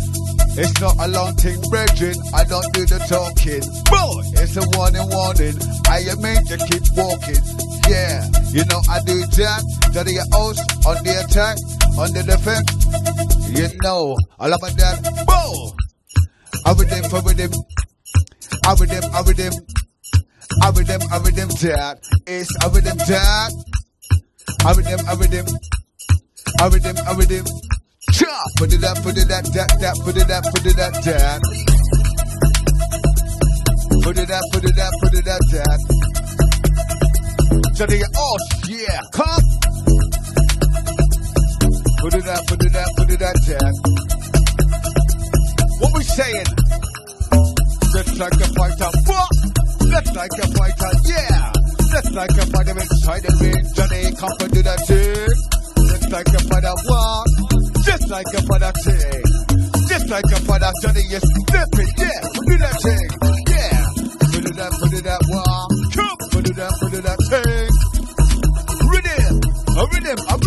Speaker 5: It's not a long thing, brethren. I don't do the talking. Boy, it's a warning, warning. I am meant to keep walking. Yeah, you know I do that. That your host on the attack, on the defense. You know, all about that. Boom. I with them, for with them. I with them, I with them. I with them, I with them, dad. It's I with them, dad. I with them, I with them. I with them, I with them. Chop, put it up, put it up, that, that, put it up, put it up, that. Put it up, put it up, put it up, that. So they oh, yeah, come. Put it up, put it up, put it up, that. What we saying? Just like a fighter, what? Just like a fighter, yeah. Just like a fighter inside the ring. Johnny, come and do that thing. Just like a fighter, what? Just like a father thing. Just like a father Johnny, step it, yeah. Do that thing, yeah. Up, put it up, wow. Come, put it up, put it up, thing. Rhythm, That's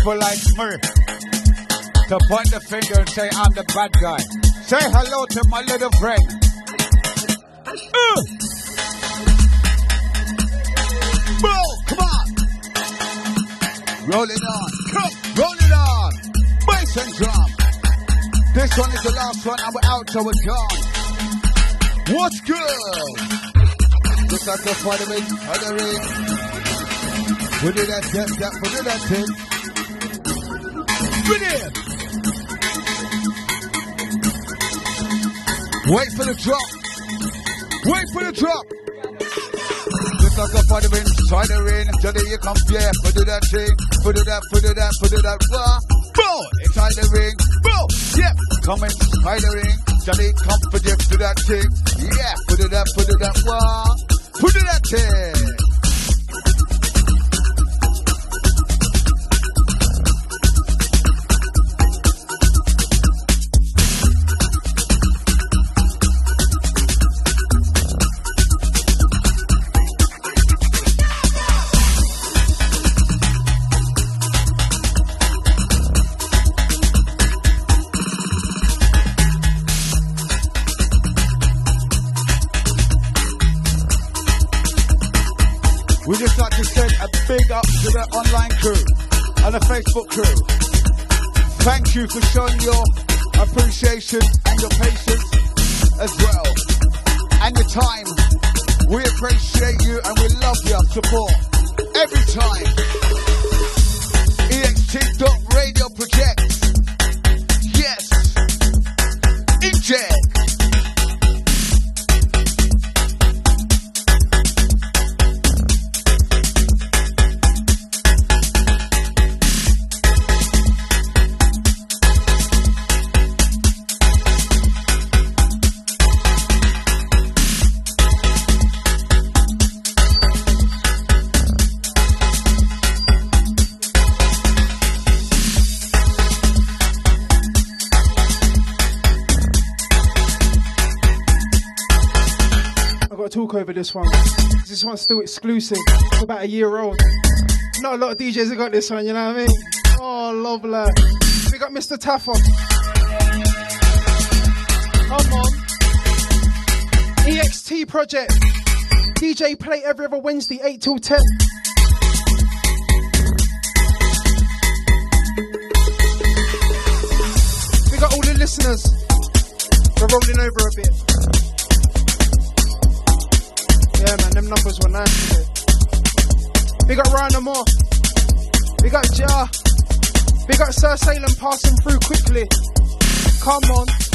Speaker 5: people like me to point the finger and say, I'm the bad guy. Say hello to my little friend. Uh. Bro, come on. Roll it on. Come, roll it on. Bass and drum. This one is the last one, and we're out, so we're gone. What's good? Just like the fighting, fighting. We do that, that, that, we do that thing. Brilliant. Wait for the drop. Wait for the drop. Just like a fighter inside the ring. Johnny, you come here. We do that thing. We do that, we do that, we do that. Wah. Boom. Inside the ring. Boom. Yep. Come inside the ring. Johnny, come for do that thing. Yeah. We do that, we do that. Wah. We do that thing. Facebook crew. Thank you for showing your appreciation and your patience as well. And your time. We appreciate you and we love your support every time. EXT.radio projects.
Speaker 9: This one. This one's still exclusive. It's about a year old. Not a lot of DJs have got this one, you know what I mean? Oh, lovely. We got Mr. Taffer. Come on. EXT Project. DJ play every other Wednesday, 8 till 10. We got all the listeners. We're rolling over a bit. Numbers were nice today. We got Ryan Moore. We got Jar. We got Sir Salem passing through quickly. Come on.